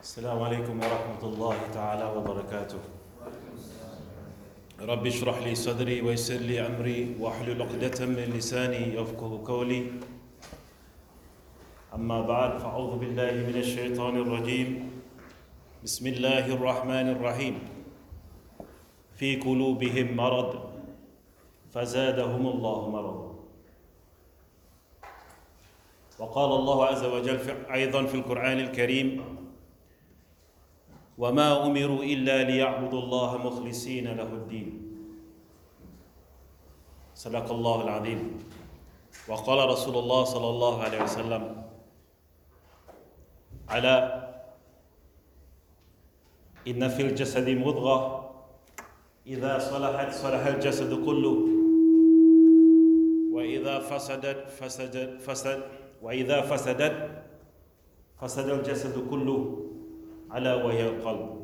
السلام عليكم ورحمة الله تعالى وبركاته. رب اشرح لي صدري ويسر لي أمري واحلل عقدة من لساني يفقه قولي. أما بعد فأعوذ بالله من الشيطان الرجيم. بسم الله الرحمن الرحيم. في قلوبهم مرض فزادهم الله مرضا وقال الله عز وجل أيضا في القرآن الكريم وما أمروا إلا ليعبدوا الله مخلصين له الدين. صدق الله العظيم. وقال رسول الله صلى الله عليه وسلم على إن في الجسد مضغة إذا صلحت صلح الجسد كله. وإذا فسدت فسد فسد وإذا فسدت فسد الجسد كله. ala wahiyal qalb.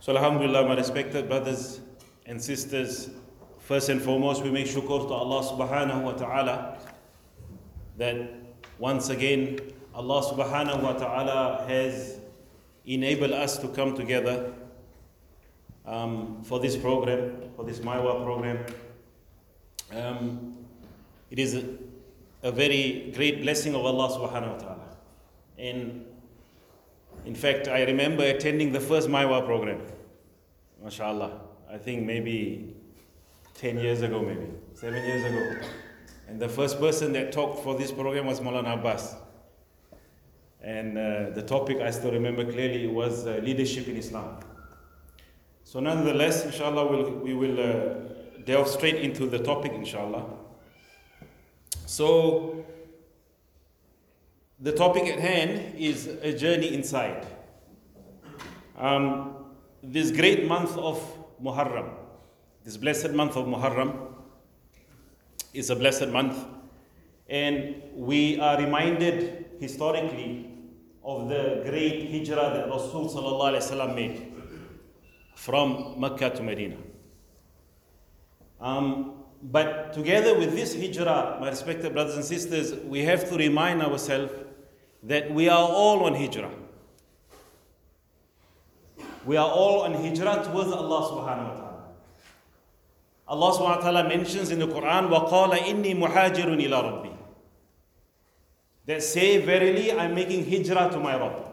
So alhamdulillah, my respected brothers and sisters, first and foremost we make shukr to Allah subhanahu wa ta'ala that once again Allah subhanahu wa ta'ala has enabled us to come together um, for this program, for this MyWa program. Um, it is a, a very great blessing of Allah subhanahu wa ta'ala. And in fact, I remember attending the first Maiwa program. MashaAllah. I think maybe 10 years ago, maybe, 7 years ago. And the first person that talked for this program was Maulana Abbas. And uh, the topic I still remember clearly was uh, leadership in Islam. So, nonetheless, inshallah, we'll, we will uh, delve straight into the topic, inshallah. So, the topic at hand is a journey inside. Um, this great month of Muharram, this blessed month of Muharram, is a blessed month, and we are reminded historically of the great hijrah that Rasul made from Mecca to Medina. Um, but together with this hijrah, my respected brothers and sisters, we have to remind ourselves that we are all on hijrah. We are all on hijrah towards Allah subhanahu wa ta'ala. Allah subhanahu wa ta'ala mentions in the Quran, وَقَالَ إِنِّي مُحَاجِرٌ إِلَىٰ رَبِّي That say, verily, I'm making hijrah to my Rabb.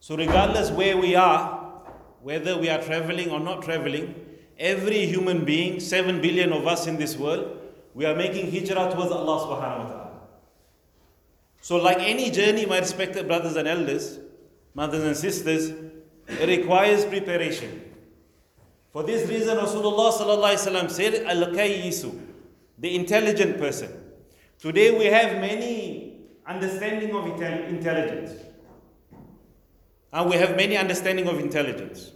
So regardless where we are, whether we are traveling or not traveling, every human being, 7 billion of us in this world, we are making hijrah towards Allah subhanahu wa ta'ala. So, like any journey, my respected brothers and elders, mothers and sisters, it requires preparation. For this reason, Rasulullah said, Al Kayyisu, the intelligent person. Today we have many understanding of intelligence. And we have many understanding of intelligence.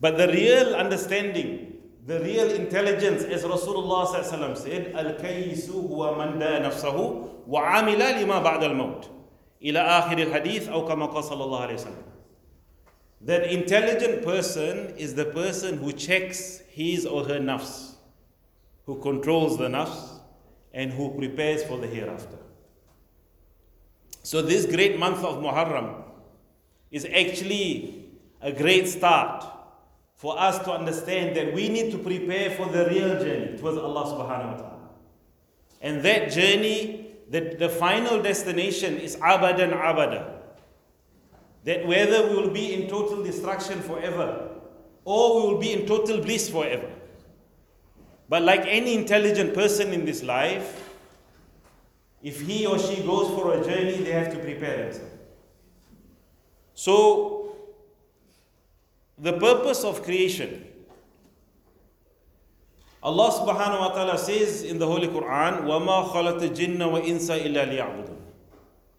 But the real understanding, the real intelligence, as Rasulullah said, Al-Kayyisu huwa man da nafsahu wa amila lima ba'da al-maut. Ila akhir al-hadith, aw kama sallallahu alayhi wa That intelligent person is the person who checks his or her nafs, who controls the nafs, and who prepares for the hereafter. So this great month of Muharram is actually a great start for us to understand that we need to prepare for the real journey towards Allah subhanahu wa ta'ala. And that journey, the, the final destination is abadan abada. That whether we will be in total destruction forever or we will be in total bliss forever. But like any intelligent person in this life, if he or she goes for a journey, they have to prepare themselves. So, the purpose of creation. Allah subhanahu wa ta'ala says in the Holy Quran, وَمَا خَلَقَ الْجِنَّ وَإِنسَ إِلَّا لِيَعْبُدُونَ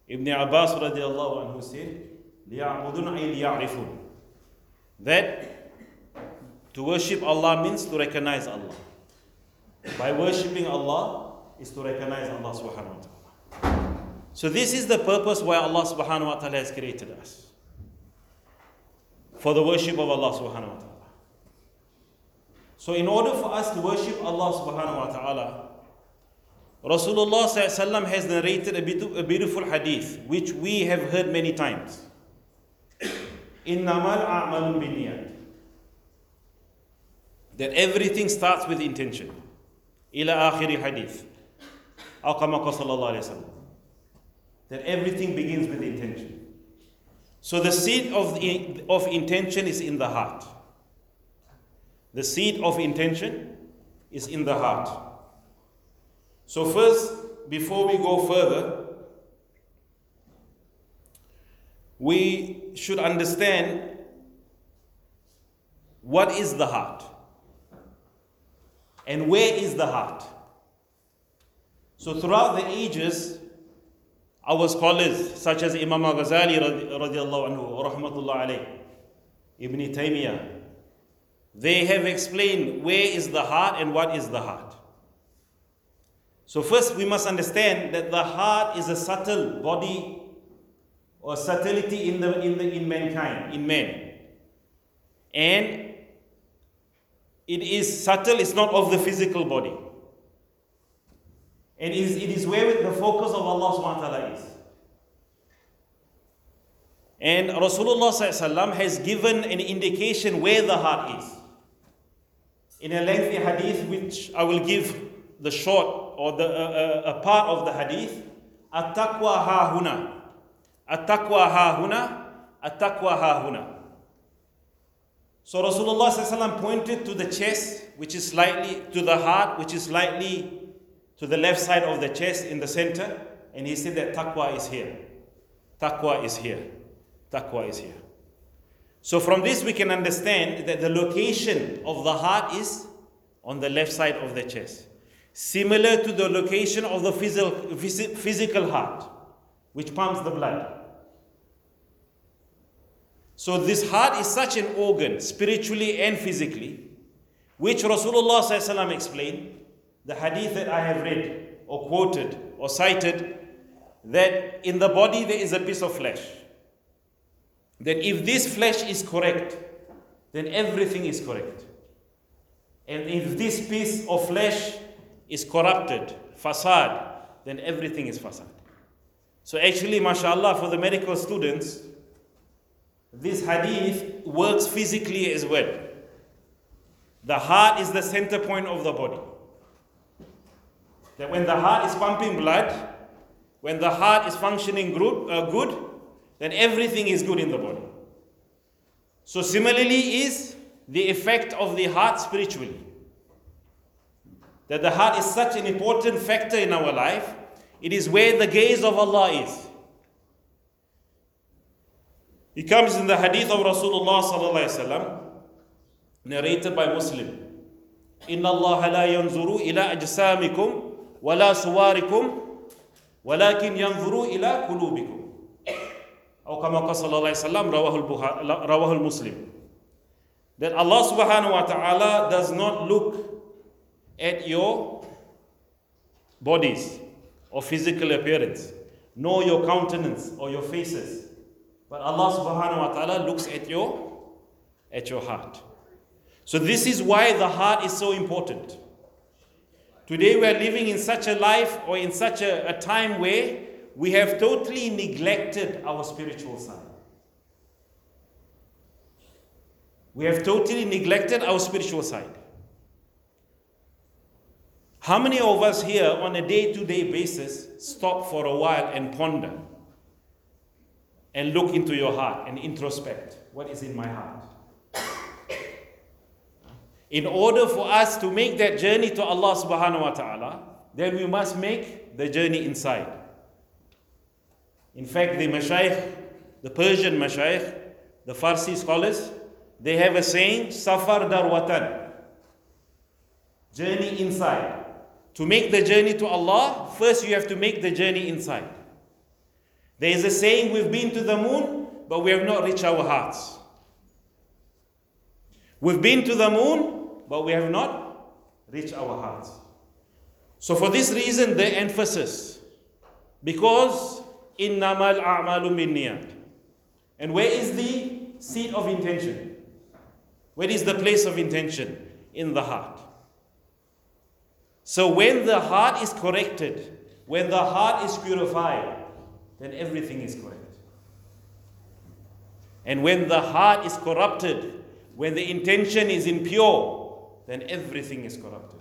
Ibn Abbas radiallahu anhu said, لِيَعْبُدُونَ أي لِيَعْرِفُونَ That to worship Allah means to recognize Allah. By worshipping Allah is to recognize Allah subhanahu wa ta'ala. So this is the purpose why Allah subhanahu wa ta'ala has created us. For the worship of Allah subhanahu wa ta'ala. So, in order for us to worship Allah subhanahu wa ta'ala, Rasulullah ﷺ has narrated a beautiful hadith which we have heard many times. إِنَّمَا الْأَعْمَالُ بِالنِّيَّاتِ That everything starts with intention. إلى آخر hadith. أو كما قال صلى الله عليه وسلم. That everything begins with intention. So the seed of, of intention is in the heart. The seed of intention is in the heart. So, first, before we go further, we should understand what is the heart and where is the heart. So, throughout the ages, our scholars, such as Imam Al Ghazali radiallahu anhu, rahmatullah alayh, Ibn Taymiyyah, they have explained where is the heart and what is the heart. So, first we must understand that the heart is a subtle body or subtlety in, the, in, the, in mankind, in man. And it is subtle, it's not of the physical body. And it is, it is where the focus of Allah subhanahu wa ta'ala is. And Rasulullah has given an indication where the heart is in a lengthy hadith, which I will give the short or the uh, uh, a part of the hadith. At-taqwa ha-huna. At-taqwa ha-huna. At-taqwa ha-huna. So Rasulullah pointed to the chest, which is slightly to the heart, which is slightly to the left side of the chest in the center, and he said that taqwa is here. Taqwa is here. Taqwa is here. So, from this, we can understand that the location of the heart is on the left side of the chest, similar to the location of the physical, physical heart, which pumps the blood. So, this heart is such an organ, spiritually and physically, which Rasulullah explained, the hadith that I have read or quoted or cited, that in the body there is a piece of flesh that if this flesh is correct, then everything is correct. And if this piece of flesh is corrupted, fasad, then everything is fasad. So actually, mashallah, for the medical students, this hadith works physically as well. The heart is the center point of the body That when the heart is pumping blood, when the heart is functioning good, uh, good then everything is good in the body. So, similarly, is the effect of the heart spiritually. That the heart is such an important factor in our life, it is where the gaze of Allah is. It comes in the hadith of Rasulullah narrated by Muslim. إن الله لا ينظر إلى أجسامكم ولا صوركم ولكن ينظر إلى قلوبكم أو كما قال صلى الله عليه وسلم رواه المسلم that Allah subhanahu wa ta'ala does not look at your bodies or physical appearance, nor your countenance or your faces. But Allah subhanahu wa ta'ala looks at your at your heart. So this is why the heart is so important. Today we are living in such a life or in such a, a time where we have totally neglected our spiritual side. We have totally neglected our spiritual side. How many of us here on a day to day basis stop for a while and ponder and look into your heart and introspect? What is in my heart? In order for us to make that journey to Allah subhanahu wa ta'ala, then we must make the journey inside. In fact, the Mashaykh, the Persian Mashaykh, the Farsi scholars, they have a saying, Safar dar watan. Journey inside. To make the journey to Allah, first you have to make the journey inside. There is a saying, we've been to the moon, but we have not reached our hearts. We've been to the moon, but we have not reached our hearts. So, for this reason, the emphasis, because innamal a'malu binniyat. And where is the seat of intention? Where is the place of intention? In the heart. So when the heart is corrected, when the heart is purified, then everything is correct. And when the heart is corrupted, when the intention is impure, then everything is corrupted.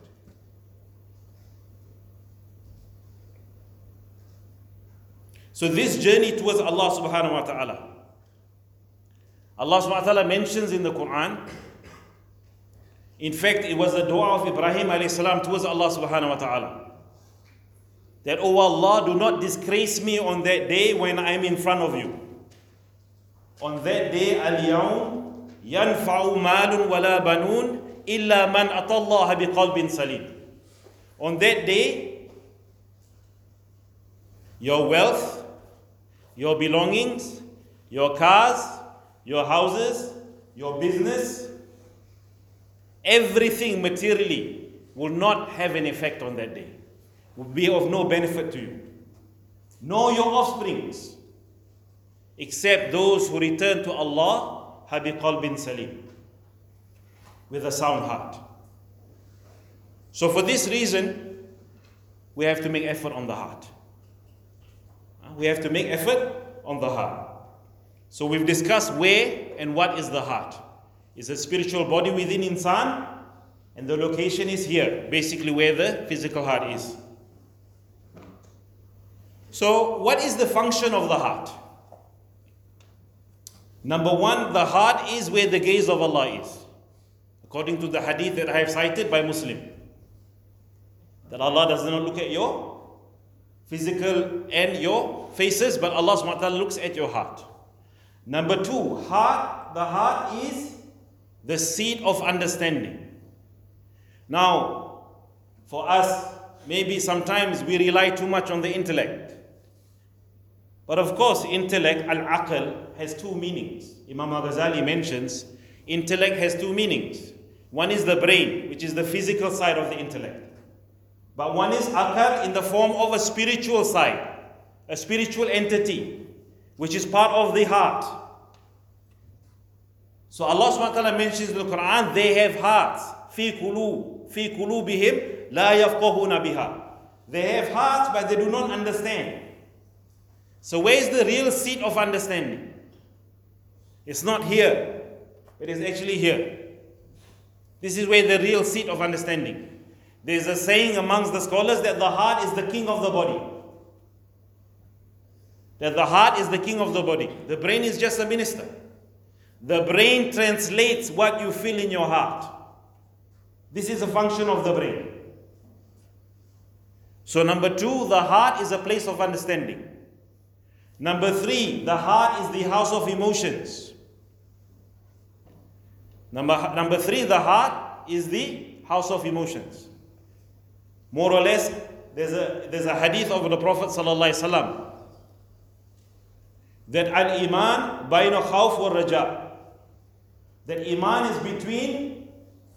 So this journey towards Allah subhanahu wa ta'ala. Allah subhanahu wa ta'ala mentions in the Quran. In fact, it was the dua of Ibrahim alayhi salam towards Allah subhanahu wa ta'ala. That, oh Allah, do not disgrace me on that day when I am in front of you. On that day, al-yawm yanfa'u malun wala banun illa man atallaha biqalbin salim. On that day, your wealth your belongings, your cars, your houses, your business, everything materially will not have an effect on that day, will be of no benefit to you. Nor your offsprings, except those who return to Allah, habi qalbin salim, with a sound heart. So, for this reason, we have to make effort on the heart uh, we have to make effort on the heart. So we've discussed where and what is the heart. It's a spiritual body within insan, and the location is here, basically where the physical heart is. So, what is the function of the heart? Number one, the heart is where the gaze of Allah is. According to the hadith that I have cited by Muslim. That Allah does not look at your physical and your faces, but Allah subhanahu looks at your heart. Number two, heart, the heart is the seat of understanding. Now, for us, maybe sometimes we rely too much on the intellect. But of course, intellect, al-aql, has two meanings. Imam al-Ghazali mentions intellect has two meanings. One is the brain, which is the physical side of the intellect. But one is akal in the form of a spiritual side, a spiritual entity, which is part of the heart. So Allah subhanahu wa ta'ala mentions in the Quran, they have hearts. Fi kulu, fi kulubihim la yafqahuna biha. They have hearts, but they do not understand. So where is the real seat of understanding? It's not here. It is actually here. This is where the real seat of understanding. There's a saying amongst the scholars that the heart is the king of the body. That the heart is the king of the body. The brain is just a minister. The brain translates what you feel in your heart. This is a function of the brain. So, number two, the heart is a place of understanding. Number three, the heart is the house of emotions. Number, number three, the heart is the house of emotions. More or less, there's a, there's a hadith of the Prophet ﷺ that al iman bayna khawf wa raja. That iman is between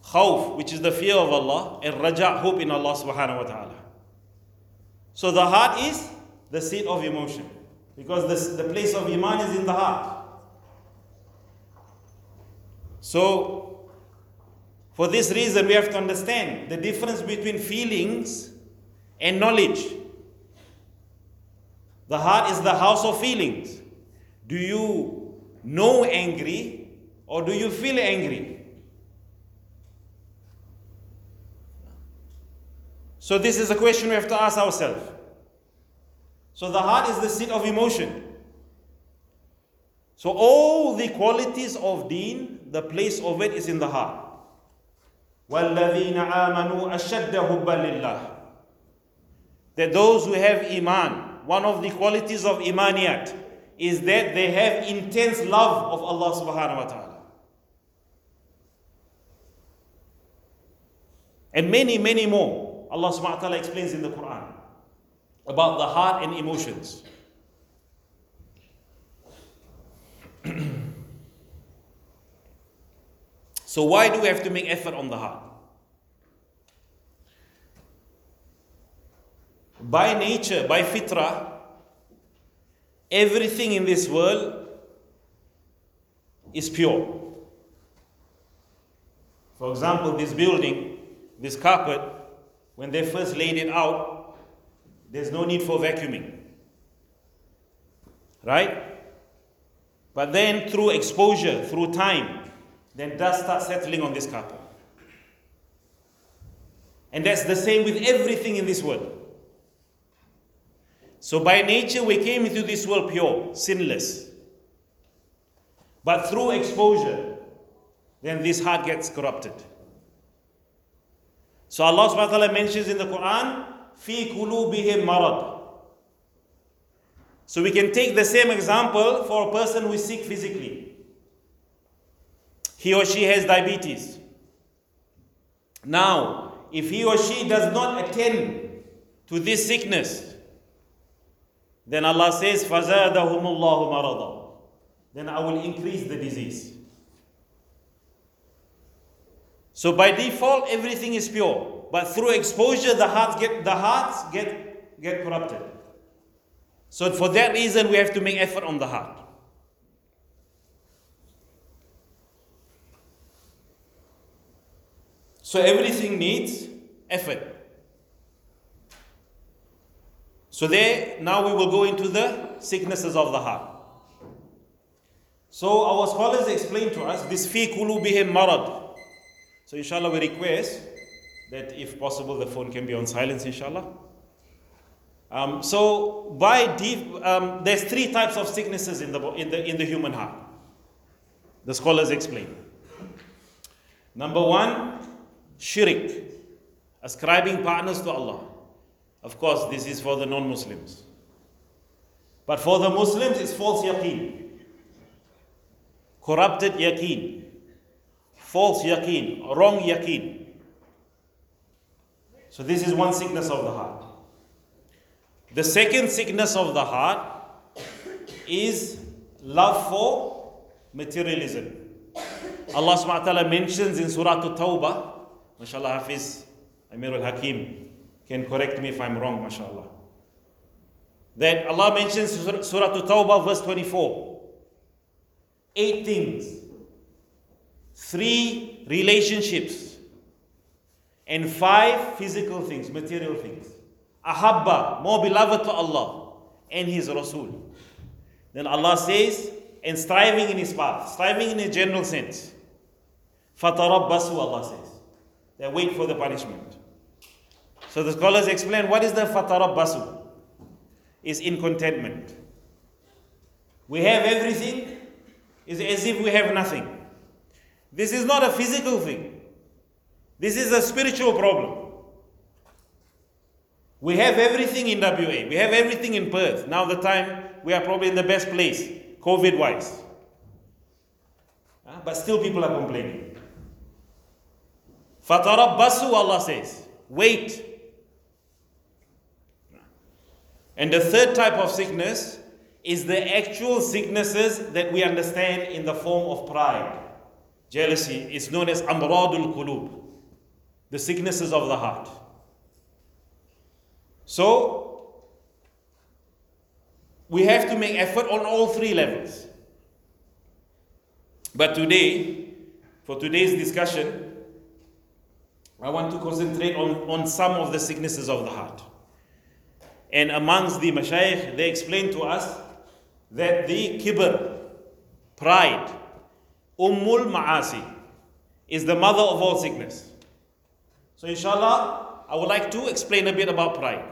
khawf, which is the fear of Allah, and raja, hope in Allah subhanahu wa ta'ala. So the heart is the seat of emotion because the, the place of iman is in the heart. So for this reason, we have to understand the difference between feelings and knowledge. The heart is the house of feelings. Do you know angry or do you feel angry? So, this is a question we have to ask ourselves. So, the heart is the seat of emotion. So, all the qualities of deen, the place of it is in the heart. وَالَّذِينَ آمَنُوا أَشَدَّ حُبًّا لِلَّهِ That those who have iman, one of the qualities of imaniyat is that they have intense love of Allah subhanahu wa ta'ala. And many, many more. Allah subhanahu wa ta'ala explains in the Quran about the heart and emotions. So, why do we have to make effort on the heart? By nature, by fitrah, everything in this world is pure. For example, this building, this carpet, when they first laid it out, there's no need for vacuuming. Right? But then through exposure, through time, then dust starts settling on this carpet. And that's the same with everything in this world. So by nature, we came into this world pure, sinless. But through exposure, then this heart gets corrupted. So Allah subhanahu wa ta'ala mentions in the Quran, fi kulubihim marad. So we can take the same example for a person who is sick physically. He or she has diabetes. Now, if he or she does not attend to this sickness, then Allah says, فَزَادَهُمُ اللَّهُ مَرَضًا Then I will increase the disease. So by default, everything is pure. But through exposure, the hearts get the hearts get, get corrupted. So for that reason, we have to make effort on the heart. So everything needs effort. So there, now we will go into the sicknesses of the heart. So our scholars explain to us this fi kulubihim marad. So inshallah we request that if possible the phone can be on silence inshallah. Um, so by um, there's three types of sicknesses in the, in, the, in the human heart. The scholars explain. Number one, shirk, ascribing partners to Allah. Of course, this is for the non Muslims. But for the Muslims, it's false yaqeen. Corrupted yaqeen. False yaqeen. Wrong yaqeen. So, this is one sickness of the heart. The second sickness of the heart is love for materialism. Allah subhanahu wa ta'ala mentions in Surah At-Tawbah, mashallah Hafiz, Amir al-Hakim, can correct me if I'm wrong, mashallah. That Allah mentions Surah Tawbah, verse 24. Eight things, three relationships, and five physical things, material things. Ahabba, more beloved to Allah and His Rasul. Then Allah says, and striving in His path, striving in a general sense. Fatarabbasu, Allah says. They wait for the punishment. So the scholars explain what is the basu? Is in contentment. We have everything, is as if we have nothing. This is not a physical thing. This is a spiritual problem. We have everything in WA. We have everything in Perth. Now the time we are probably in the best place, COVID wise. Uh, but still people are complaining. basu, Allah says. Wait and the third type of sickness is the actual sicknesses that we understand in the form of pride. Jealousy is known as amradul qulub, the sicknesses of the heart. So, we have to make effort on all three levels. But today, for today's discussion, I want to concentrate on, on some of the sicknesses of the heart. And amongst the mashayikh, they explain to us that the kibr, pride, ummul ma'asi, is the mother of all sickness. So inshallah, I would like to explain a bit about pride.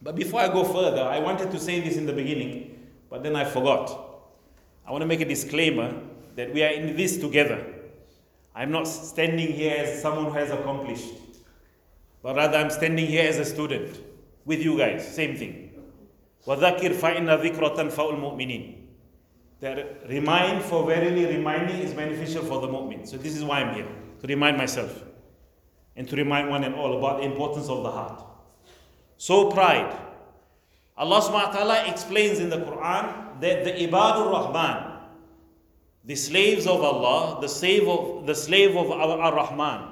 But before I go further, I wanted to say this in the beginning, but then I forgot. I want to make a disclaimer that we are in this together. I'm not standing here as someone who has accomplished, but rather I'm standing here as a student with you guys. Same thing. وَذَكِّرْ فَإِنَّ ذِكْرَ تَنْفَعُ الْمُؤْمِنِينَ That remind for verily reminding is beneficial for the mu'min. So this is why I'm here, to remind myself and to remind one and all about the importance of the heart. So pride. Allah subhanahu wa ta'ala explains in the Quran that the Ibadur Rahman, the slaves of Allah, the slave of the slave of Ar-Rahman,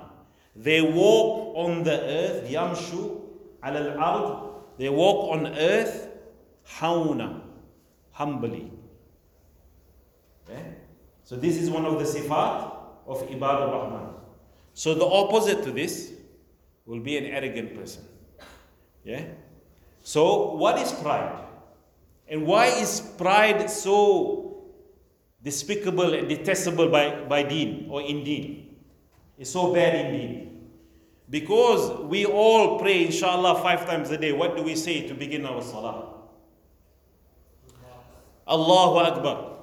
they walk on the earth, yamshu al ard they walk on earth hauna, humbly. Okay? So this is one of the sifat of Ibad rahman So the opposite to this, will be an arrogant person. Yeah? So, what is pride? And why is pride so despicable and detestable by, by deen or indeed? It's so bad indeed. Because we all pray, inshallah, five times a day. What do we say to begin our salah? Allahu Akbar.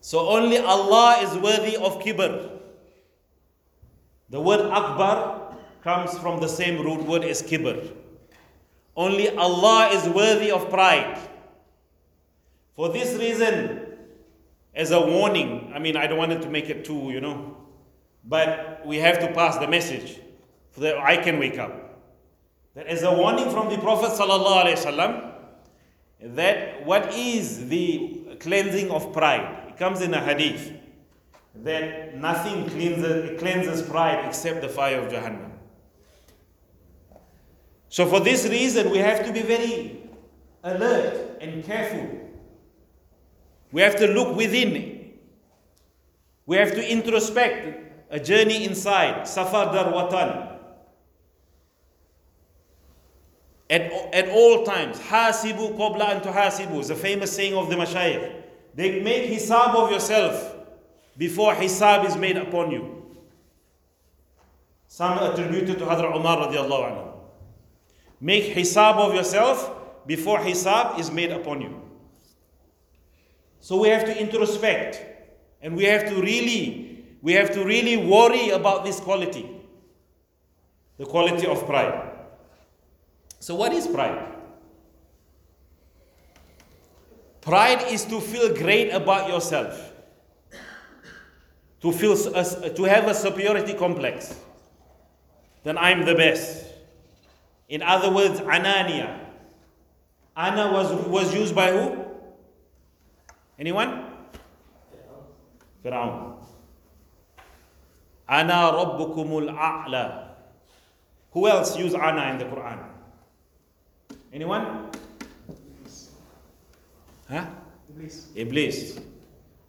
So only Allah is worthy of kibr. The word Akbar comes from the same root word as kibr. Only Allah is worthy of pride. For this reason, as a warning, I mean, I don't want it to make it too, you know, but we have to pass the message so that I can wake up. That as a warning from the Prophet sallallahu that what is the cleansing of pride? It comes in a hadith that nothing cleanses, cleanses pride except the fire of Jahannam. So, for this reason, we have to be very alert and careful. We have to look within. We have to introspect a journey inside. Safar dar watan. At, at all times, hasibu qabla an tuhasibu is a famous saying of the mashayikh. They make hisab of yourself before hisab is made upon you. Some attributed to Hadra Umar radiallahu anhu. Make hisab of yourself before hisab is made upon you. So we have to introspect and we have to really we have to really worry about this quality. The quality of pride. So what is pride? Pride is to feel great about yourself. To feel to have a superiority complex. Then I'm the best. In other words, anania. Ana was, was used by who? Anyone? Fir'aun. Ana rabbukumul a'la. Who else used ana in the Quran? Anyone? Huh? Iblis. Iblis.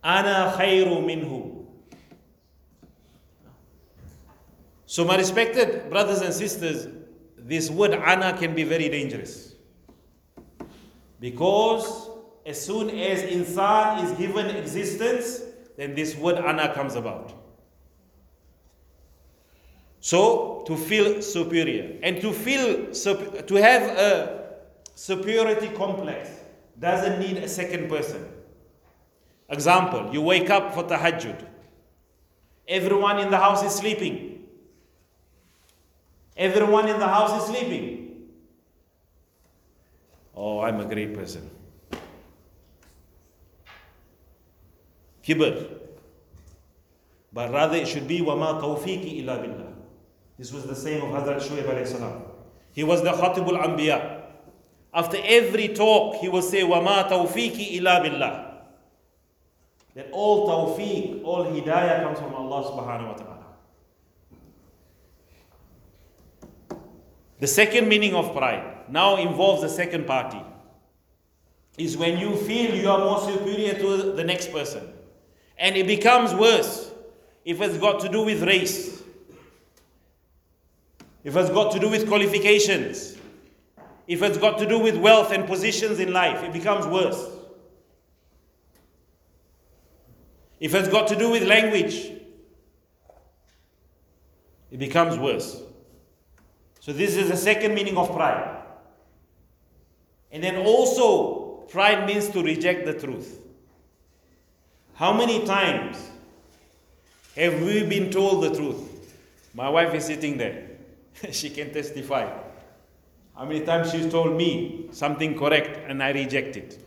Ana khayru minhu. So, my respected brothers and sisters, this word ana can be very dangerous. Because as soon as insan is given existence, then this word ana comes about. So to feel superior and to feel to have a superiority complex doesn't need a second person. Example, you wake up for tahajjud. Everyone in the house is sleeping. Everyone in the house is sleeping. Oh, I'm a great person. Kibr. But rather it should be وَمَا تَوْفِيقِ إِلَّا بِاللَّهِ This was the saying of Hazrat Shuaib alayhi salam. He was the Khatibul Anbiya. After every talk, he will say, وَمَا تَوْفِيقِ إِلَّا بِاللَّهِ That all tawfiq, all hidayah comes from Allah subhanahu wa ta'ala. The second meaning of pride now involves the second party. Is when you feel you are more superior to the next person. And it becomes worse if it's got to do with race, if it's got to do with qualifications, if it's got to do with wealth and positions in life, it becomes worse. If it's got to do with language, it becomes worse. So, this is the second meaning of pride. And then also, pride means to reject the truth. How many times have we been told the truth? My wife is sitting there. she can testify. How many times she's told me something correct and I reject it?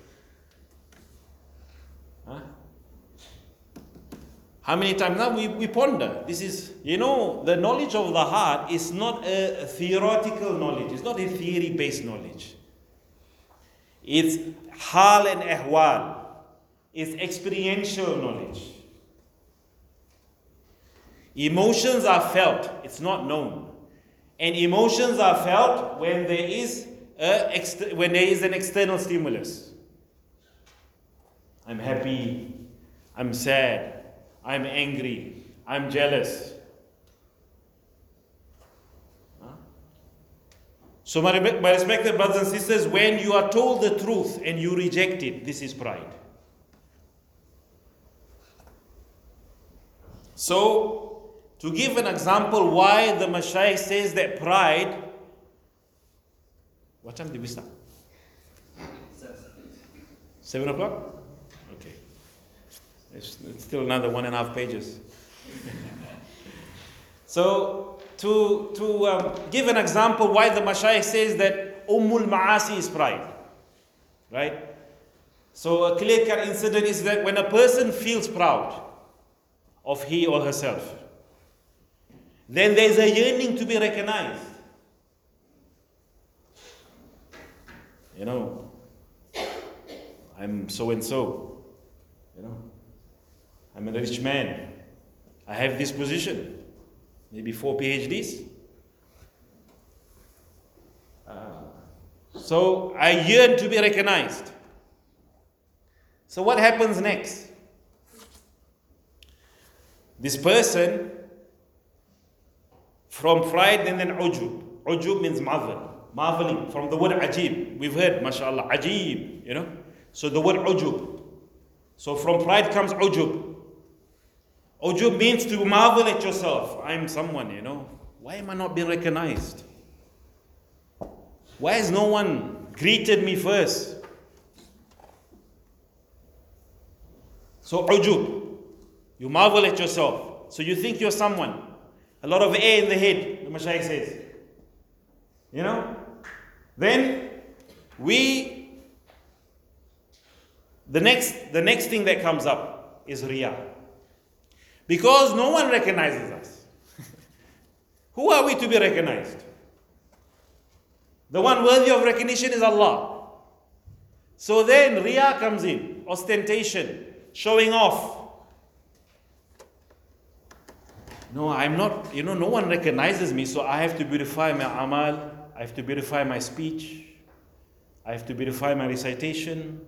How many times now we, we ponder? This is, you know, the knowledge of the heart is not a theoretical knowledge, it's not a theory based knowledge. It's hal and ahwal, it's experiential knowledge. Emotions are felt, it's not known. And emotions are felt when there is, a, when there is an external stimulus. I'm happy, I'm sad, I'm angry, I'm jealous. So, my, my respected brothers and sisters, when you are told the truth and you reject it, this is pride. So, to give an example why the Mashaykh says that pride. What time did we start? Seven o'clock? It's, it's still another one and a half pages. so, to, to um, give an example why the Mashayikh says that Ummul Ma'asi is pride. Right? So, a clear cut incident is that when a person feels proud of he or herself, then there's a yearning to be recognized. You know, I'm so and so. You know, I'm a rich man. I have this position. Maybe four PhDs. Uh, so I yearn to be recognized. So what happens next? This person from pride and then ujub. Ujub means marvel. Marveling from the word ajib. We've heard, mashallah, ajib, you know. So the word ujub. So from pride comes ujub. Ujub means to marvel at yourself. I'm someone, you know. Why am I not being recognized? Why has no one greeted me first? So ujub. You marvel at yourself. So you think you're someone. A lot of air in the head, the Mashaykh says. You know? Then we the next, the next thing that comes up is Riyah. Because no one recognizes us. Who are we to be recognized? The one worthy of recognition is Allah. So then Riyah comes in, ostentation, showing off. No, I'm not, you know, no one recognizes me, so I have to beautify my amal, I have to beautify my speech, I have to beautify my recitation,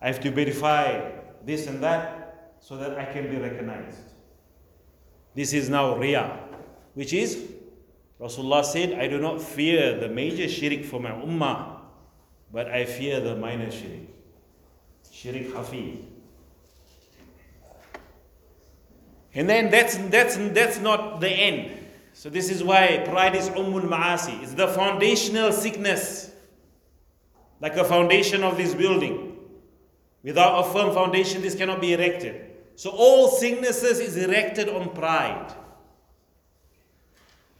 I have to verify this and that so that I can be recognized. This is now Riyah, which is Rasulullah said, I do not fear the major shirk for my ummah, but I fear the minor shirk. Shirk hafi. And then that's, that's, that's not the end. So this is why pride is ummul ma'asi. It's the foundational sickness. Like a foundation of this building. Without a firm foundation, this cannot be erected. So all sicknesses is erected on pride.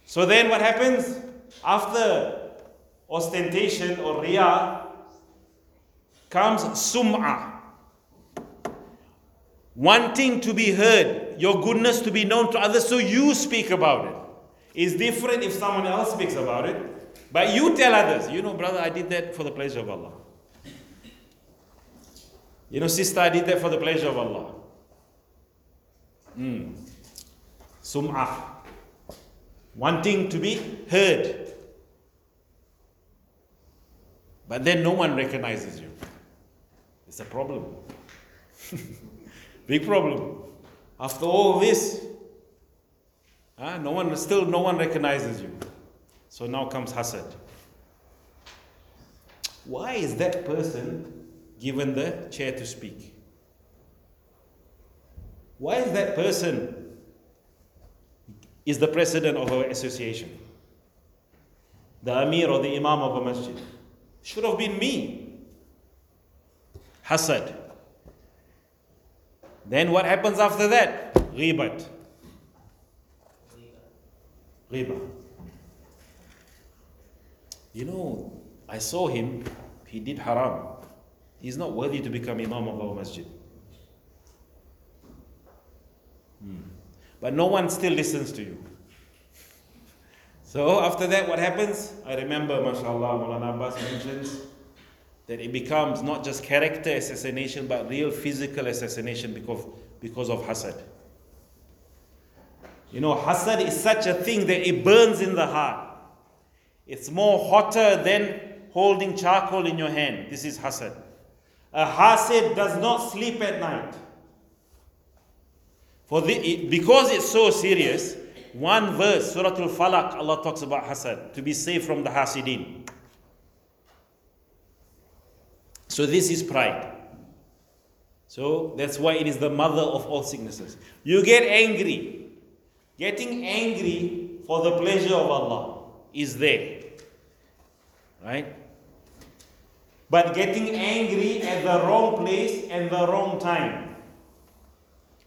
So then what happens? After ostentation or riyah comes sum'ah. Wanting to be heard, your goodness to be known to others, so you speak about it. it. Is different if someone else speaks about it. But you tell others, you know, brother, I did that for the pleasure of Allah. You know, sister, I did that for the pleasure of Allah. Mm. Sum'ah. Wanting to be heard. But then no one recognizes you. It's a problem. Big problem. After all this, huh, no one still no one recognizes you. So now comes hasad. Why is that person given the chair to speak. Why is that person is the president of our association? The Amir or the Imam of a masjid? Should have been me. Hasad. Then what happens after that? Ghibat. Ghiba. You know, I saw him, he did haram. He's not worthy to become Imam of our masjid. Hmm. But no one still listens to you. So after that, what happens? I remember, mashallah, Maulana Abbas mentions that it becomes not just character assassination, but real physical assassination because, because of hasad. You know, hasad is such a thing that it burns in the heart. It's more hotter than holding charcoal in your hand. This is hasad. A hasid does not sleep at night. For the, because it's so serious, one verse, Surah Al Falaq, Allah talks about hasad, to be safe from the hasidin. So this is pride. So that's why it is the mother of all sicknesses. You get angry. Getting angry for the pleasure of Allah is there. Right? But getting angry at the wrong place and the wrong time.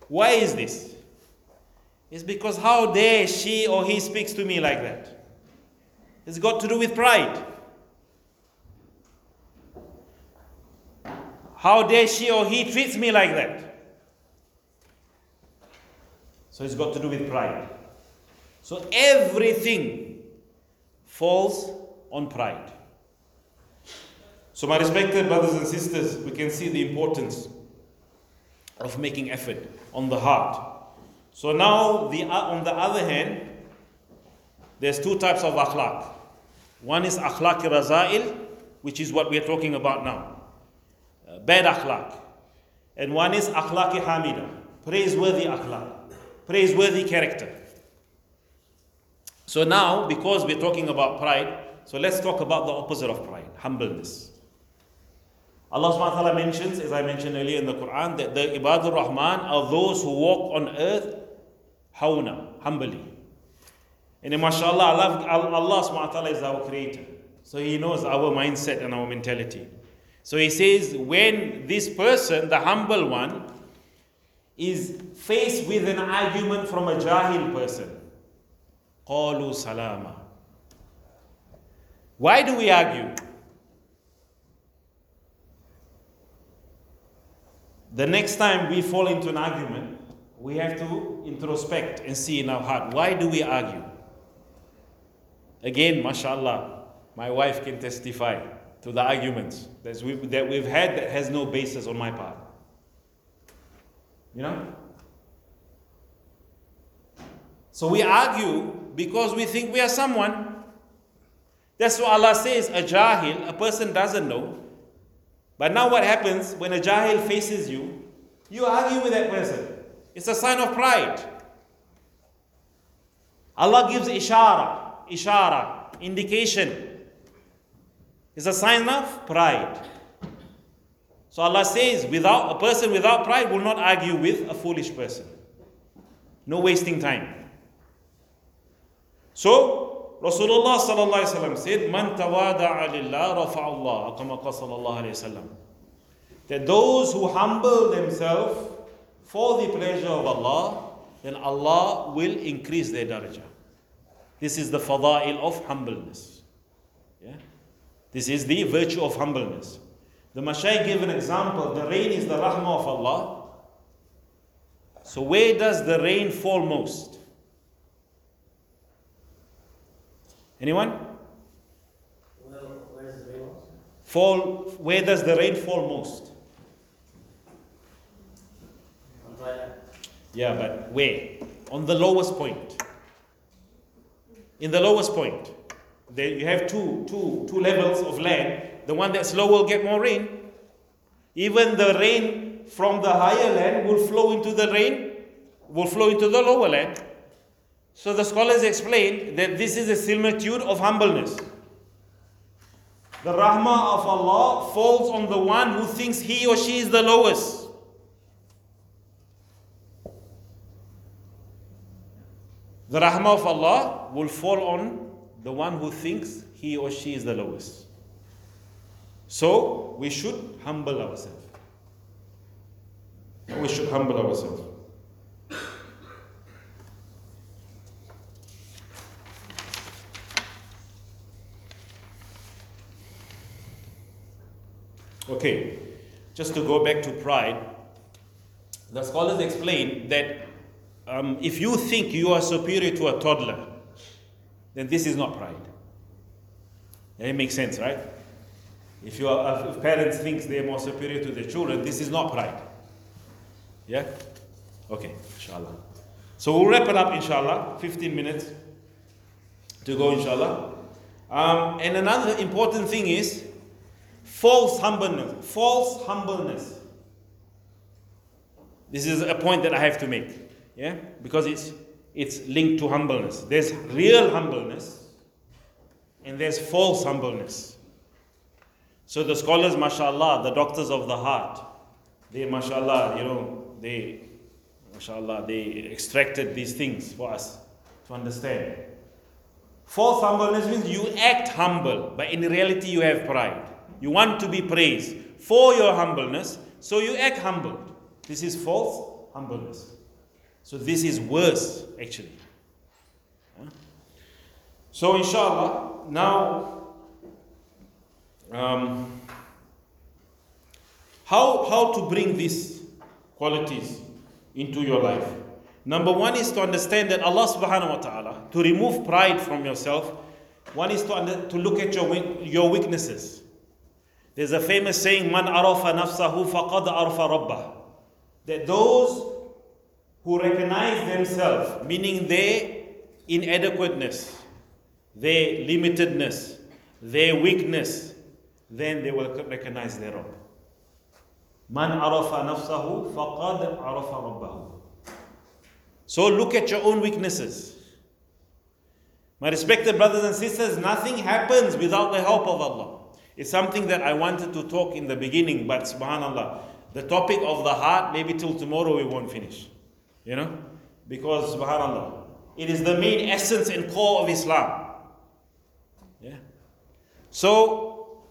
Why is this? It's because how dare she or he speaks to me like that? It's got to do with pride. How dare she or he treats me like that? So it's got to do with pride. So everything falls on pride. So, my respected brothers and sisters, we can see the importance of making effort on the heart. So, now, the, on the other hand, there's two types of akhlaq. One is akhlaq raza'il, which is what we are talking about now. Uh, bad akhlaq. And one is akhlaq hamida, praiseworthy akhlaq, praiseworthy character. So now, because we're talking about pride, so let's talk about the opposite of pride, humbleness. Allah subhanahu wa ta'ala mentions, as I mentioned earlier in the Quran, that the Ibadur Rahman are those who walk on earth hawna, humbly. And mashallah, Allah, Allah subhanahu wa ta'ala is our creator. So He knows our mindset and our mentality. So He says, when this person, the humble one, is faced with an argument from a jahil person, qalu salama. Why do we argue? The next time we fall into an argument, we have to introspect and see in our heart why do we argue? Again, mashallah, my wife can testify to the arguments that we've, that we've had that has no basis on my part. You know? So we argue because we think we are someone. That's what Allah says a jahil, a person doesn't know, but now what happens when a jahil faces you? You argue with that person. It's a sign of pride. Allah gives ishara, ishara, indication. It's a sign of pride. So Allah says, without a person without pride will not argue with a foolish person. No wasting time. So Rasulullah sallallahu said, "Man tawada'a lillah rafa'a Allah." Kama sallallahu alaihi wasallam. That those who humble themselves for the pleasure of Allah, then Allah will increase their darajah. This is the fada'il of humbleness. Yeah? This is the virtue of humbleness. The Mashaykh gave an example. The rain is the rahmah of Allah. So where does the rain fall most? Anyone? Fall. Where does the rain fall most? Yeah, but where? On the lowest point. In the lowest point. There you have two, two, two levels of land. The one that's low will get more rain. Even the rain from the higher land will flow into the rain, will flow into the lower land. So the scholars explain that this is a similitude of humbleness. The rahmah of Allah falls on the one who thinks he or she is the lowest. The rahmah of Allah will fall on the one who thinks he or she is the lowest. So we should humble ourselves. We should humble ourselves. Okay, just to go back to pride, the scholars explain that um, if you think you are superior to a toddler, then this is not pride. And it makes sense, right? If, you are, if parents think they're more superior to their children, this is not pride. Yeah? Okay, inshallah. So we'll wrap it up, inshallah. 15 minutes to go, inshallah. Um, and another important thing is false humbleness. False humbleness. This is a point that I have to make. Yeah? Because it's it's linked to humbleness. There's real humbleness and there's false humbleness. So the scholars, mashallah, the doctors of the heart, they, mashallah, you know, they, mashallah, they extracted these things for us to understand. False humbleness means you act humble, but in reality you have pride. You want to be praised for your humbleness, so you act humble. This is false humbleness. So this is worse, actually. So, inshallah, now, um, how, how to bring these qualities into your life? Number one is to understand that Allah subhanahu wa ta'ala, to remove pride from yourself, one is to, under, to look at your, your weaknesses. There's a famous saying, Man arafa nafsahu faqad arafa rabbah. That those who recognize themselves, meaning their inadequateness, their limitedness, their weakness, then they will recognize their Rabb. Man arafa nafsahu faqad arafa rabbahu. So look at your own weaknesses. My respected brothers and sisters, nothing happens without the help of Allah. It's something that I wanted to talk in the beginning, but subhanAllah, the topic of the heart, maybe till tomorrow we won't finish. You know? Because subhanAllah, it is the main essence and core of Islam. Yeah. So,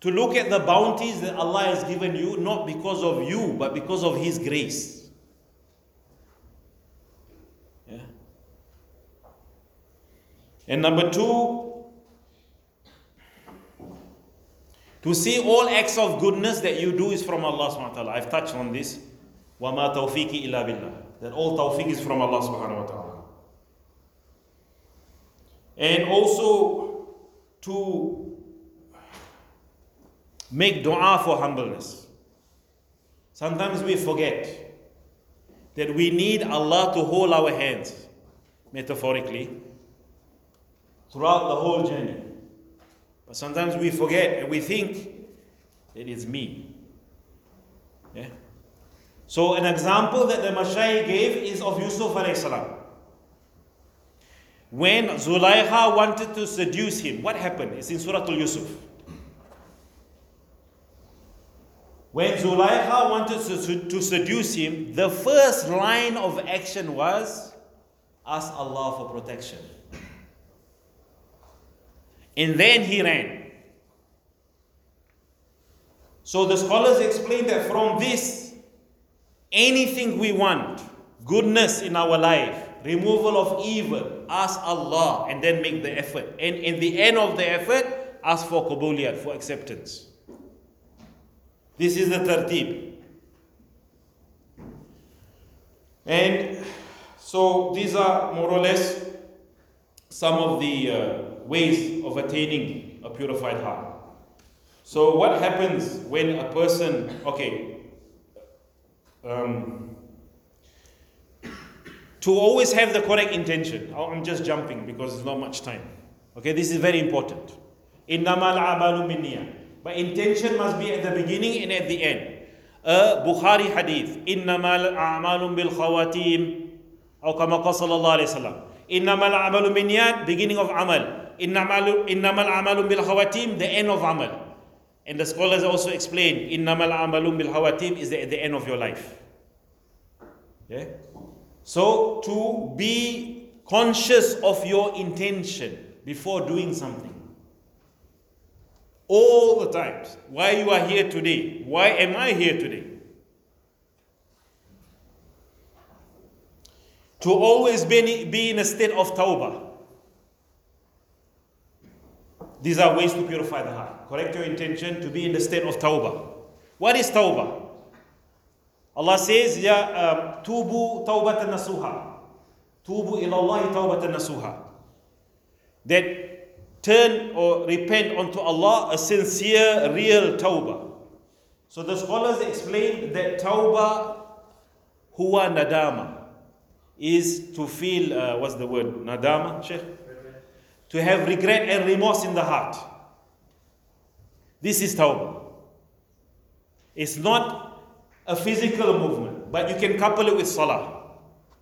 to look at the bounties that Allah has given you, not because of you, but because of His grace. Yeah. And number two, to see all acts of goodness that you do is from Allah subhanahu wa ta'ala. I've touched on this. وَمَا تَوْفِيقِ إِلَّا بِاللَّهِ That all tawfiq is from Allah subhanahu wa ta'ala. And also to make dua for humbleness. Sometimes we forget that we need Allah to hold our hands, metaphorically, throughout the whole journey. But sometimes we forget and we think it's me. Yeah? So, an example that the Mashayikh gave is of Yusuf salam. When Zulaykha wanted to seduce him, what happened? It's in Surah Al Yusuf. When Zulaykha wanted to seduce him, the first line of action was ask Allah for protection. And then he ran. So the scholars explain that from this, anything we want, goodness in our life, removal of evil, ask Allah and then make the effort. And in the end of the effort, ask for qabuliyat, for acceptance. This is the tartib. And so these are more or less some of the uh, ways of attaining a purified heart. So, what happens when a person, okay, um, to always have the correct intention. Oh, I'm just jumping because there's not much time. Okay, this is very important. Innamal amalu minniyah. But intention must be at the beginning and at the end. A Bukhari hadith. Innamal a'malu bil khawatim. Kama beginning of amal. Innamal amalu bil khawatim, the end of amal. And the scholars also explain, innamal amalum bil hawatim is the, the end of your life. Yeah? So to be conscious of your intention before doing something. All the times. Why you are here today? Why am I here today? To always be in a state of tawbah. These are ways to purify the heart. Correct your intention to be in the state of tawbah. What is tawbah? Allah says, Ya um, tubu tawbatan nasuha. Tubu ilallahi tawbatan nasuha. That turn or repent unto Allah a sincere, real tawbah. So the scholars explain that tawbah huwa nadama is to feel, uh, what's the word? Nadama, Sheikh? To have regret and remorse in the heart. This is tawbah. It's not a physical movement, but you can couple it with salah.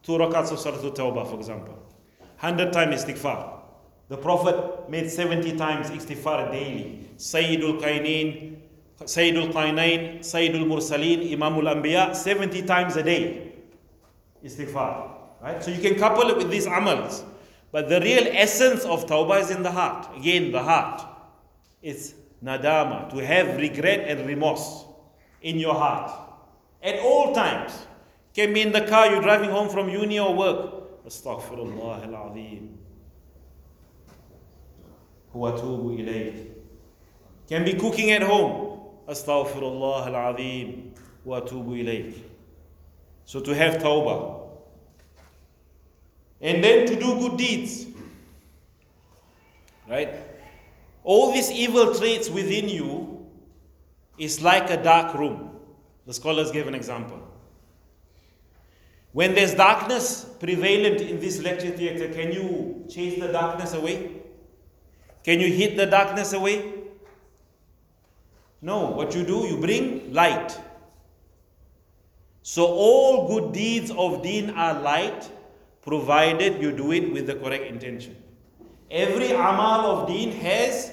two rakats of Salatul Tawbah, for example. 100 times istighfar. The Prophet made 70 times istighfar daily. Sayyidul Qainain, Sayyidul Qainain, Sayyidul Mursaleen, Imamul Anbiya, 70 times a day. Istighfar. Right? So you can couple it with these amals. But the real essence of tawbah is in the heart. Again, the heart. It's nadama, to have regret and remorse in your heart at all times. Can be in the car, you're driving home from uni or work. Astaghfirullah al-Azim. Huwatubu. Can be cooking at home. Astaghfirullah al-Azim. Huwatubu. So to have tawbah and then to do good deeds right all these evil traits within you is like a dark room the scholars gave an example when there's darkness prevalent in this lecture theater can you chase the darkness away can you hit the darkness away? No. What you do, you bring light. So all good deeds of deen are light, provided you do it with the correct intention. Every amal of deen has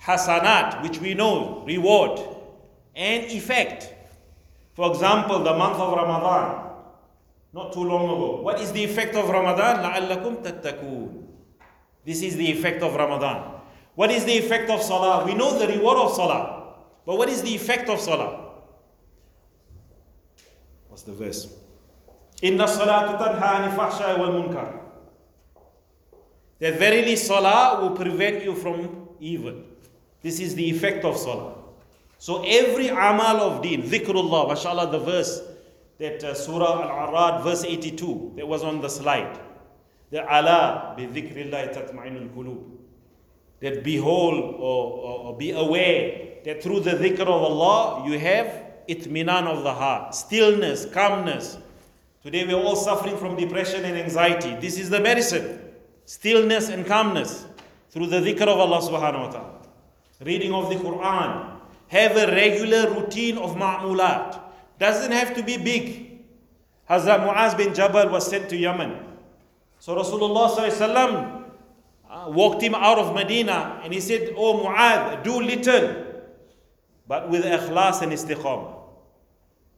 hasanat, which we know, reward, and effect. For example, the month of Ramadan, not too long ago. What is the effect of Ramadan? لَعَلَّكُمْ تَتَّقُونَ This is the effect of Ramadan. What is the effect of salah? We know the reward of salah. But what is the effect of salah? What's the verse? Inna salatu tanha ani wal munkar. That verily salah will prevent you from evil. This is the effect of salah. So every amal of deen, dhikrullah, mashallah, the verse that uh, Surah Ar-Ra'd, verse 82, that was on the slide. The Allah bi dhikrillah tatma'inul qulub that behold or, or, or, be aware that through the dhikr of Allah you have itminan of the heart, stillness, calmness. Today we are all suffering from depression and anxiety. This is the medicine. Stillness and calmness through the dhikr of Allah subhanahu wa ta'ala. Reading of the Quran. Have a regular routine of ma'mulat. Doesn't have to be big. Hazrat Muaz bin Jabal was sent to Yemen. So Rasulullah uh, walked him out of Medina and he said, Oh Mu'adh, do little, but with ikhlas and istiqamah.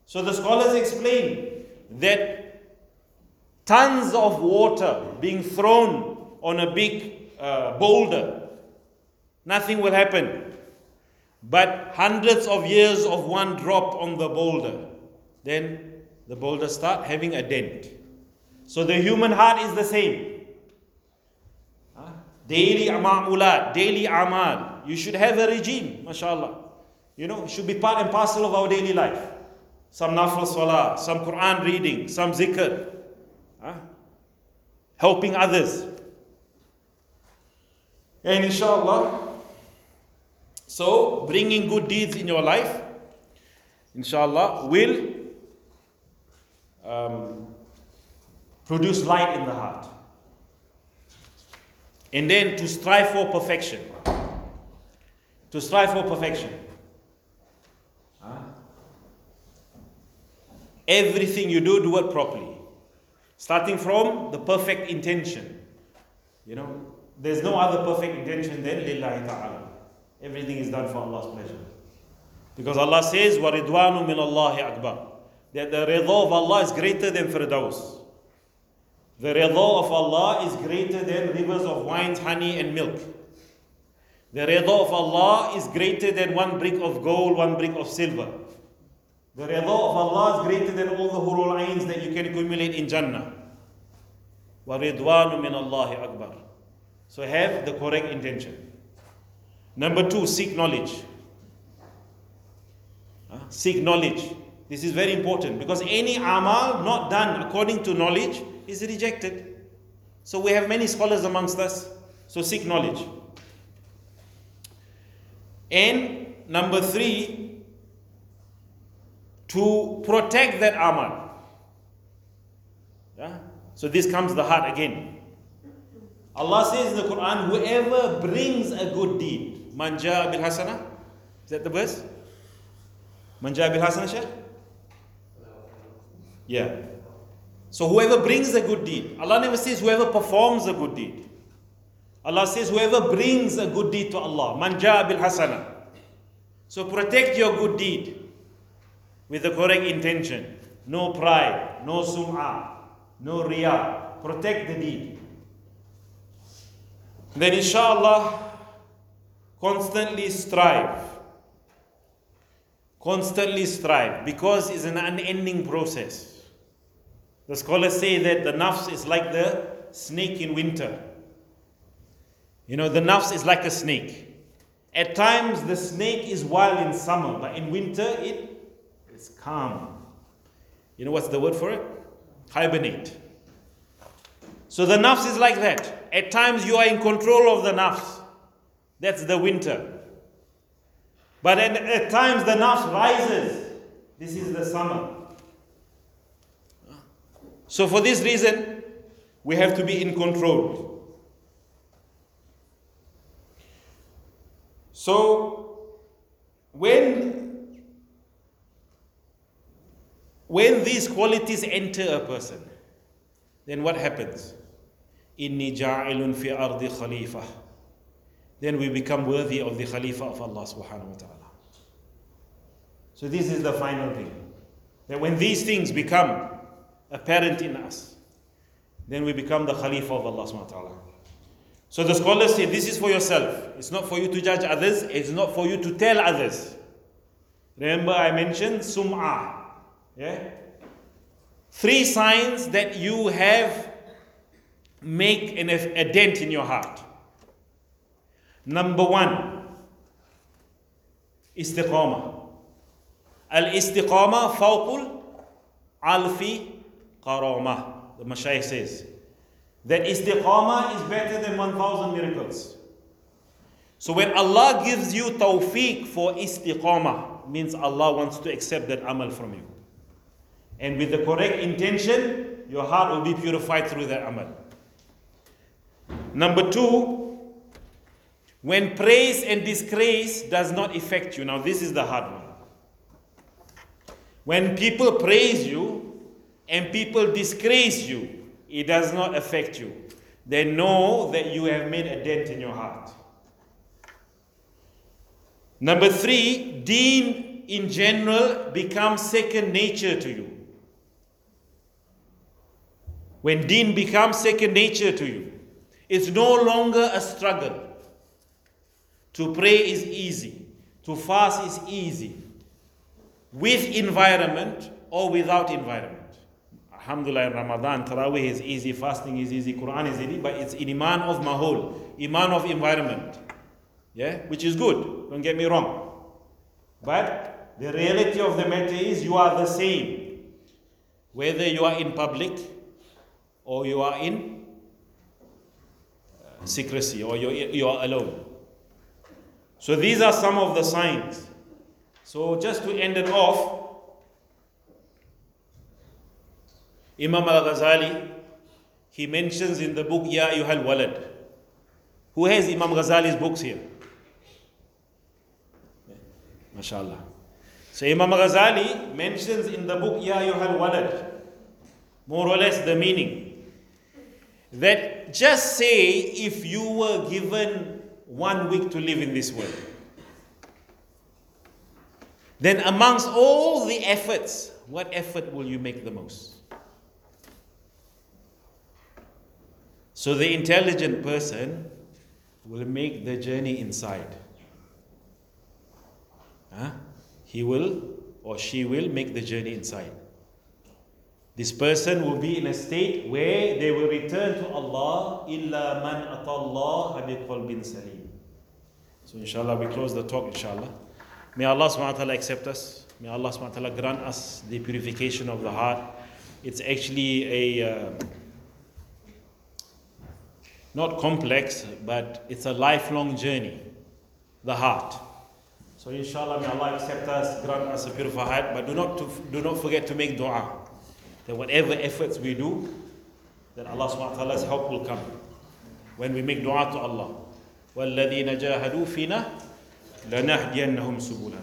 So the scholars explain that tons of water being thrown on a big uh, boulder, nothing will happen. But hundreds of years of one drop on the boulder, then the boulder start having a dent. So the human heart is the same. Daily ma'mulat, daily amal. You should have a regime, mashallah. You know, it should be part and parcel of our daily life. Some nafil salah, some Quran reading, some zikr. Huh? Helping others. And inshallah, so bringing good deeds in your life, inshallah, will um, produce light in the heart. And then to strive for perfection. To strive for perfection. Everything you do, do it properly. Starting from the perfect intention. You know, there's no other perfect intention than lillahi ta'ala. Everything is done for Allah's pleasure. Because Allah says, وَرِضْوَانُ مِنَ اللَّهِ أَكْبَرُ That the rida of Allah is greater than firdaus. The rida of Allah is greater than rivers of wines, honey, and milk. The rida of Allah is greater than one brick of gold, one brick of silver. The rida of Allah is greater than all the hurul ains that you can accumulate in Jannah. وَرِضْوَانُ مِنَ اللَّهِ أَكْبَرُ So have the correct intention. Number two, seek knowledge. Seek knowledge. This is very important because any amal not done according to knowledge is rejected. So we have many scholars amongst us. So seek knowledge. And number three, to protect that amal. Yeah? So this comes the heart again. Allah says in the Quran, whoever brings a good deed, manja bil hasana, is that the verse? Manja bil hasana, Shaykh? Yeah. So whoever brings a good deed, Allah never says whoever performs a good deed. Allah says whoever brings a good deed to Allah, manja bil hasana. So protect your good deed with the correct intention. No pride, no sum'ah, no riyah. Protect the deed. Then inshallah, constantly strive. Constantly strive because it's an unending process. The scholars say that the nafs is like the snake in winter. You know, the nafs is like a snake. At times, the snake is wild in summer, but in winter, it is calm. You know what's the word for it? Hibernate. So the nafs is like that. At times, you are in control of the nafs. That's the winter. But at, at times, the nafs rises. This is the summer. So, for this reason, we have to be in control. So, when when these qualities enter a person, then what happens? Inni ja'ilun fi ardi khalifa. Then we become worthy of the Khalifa of Allah subhanahu wa ta'ala. So this is the final thing. That when these things become apparent in us, then we become the Khalifa of Allah subhanahu wa ta'ala. So the scholars say this is for yourself. It's not for you to judge others, it's not for you to tell others. Remember, I mentioned sum'ah. Yeah? Three signs that you have make an, a dent in your heart. Number one, istiqamah. Al istiqamah fawqul alfi qarama. The Mashaykh says that istiqamah is better than 1000 miracles. So when Allah gives you tawfiq for istiqamah, means Allah wants to accept that amal from you. And with the correct intention, your heart will be purified through that amal. Number two, when praise and disgrace does not affect you. Now, this is the hard one. When people praise you and people disgrace you, it does not affect you. They know that you have made a dent in your heart. Number three, deen in general becomes second nature to you. When deen becomes second nature to you, it's no longer a struggle. To pray is easy, to fast is easy, with environment or without environment. Alhamdulillah, in Ramadan, Taraweeh is easy, fasting is easy, Quran is easy, but it's iman of mahol, iman of environment. Yeah, which is good, don't get me wrong. But the reality of the matter is you are the same. Whether you are in public or you are in uh, secrecy or you're, you are alone. So these are some of the signs. So just to end it off, Imam al-Ghazali, he mentions in the book Ya Ayyuhal Walad. Who has Imam Ghazali's books here? MashaAllah. So Imam Ghazali mentions in the book Ya Ayyuhal Walad, more or less the meaning. That just say if you were given one week to live in this world, then amongst all the efforts, what effort will you make the most? So the intelligent person will make the journey inside. Huh? He will or she will make the journey inside. This person will be in a state where they will return to Allah illa man atallah biqalbin salim. So inshallah we close the talk inshallah. May Allah subhanahu wa ta'ala accept us. May Allah subhanahu wa ta'ala grant us the purification of the heart. It's actually a uh, not complex, but it's a lifelong journey. The heart. So inshallah may Allah accept us, grant us a purified heart, but do not to, do not forget to make dua. That whatever efforts we do, that Allah subhanahu wa ta'ala's help will come. When we make dua to Allah. وَالَّذِينَ جَاهَدُوا فِينَا لَنَهْدِيَنَّهُمْ سُبُلَنَا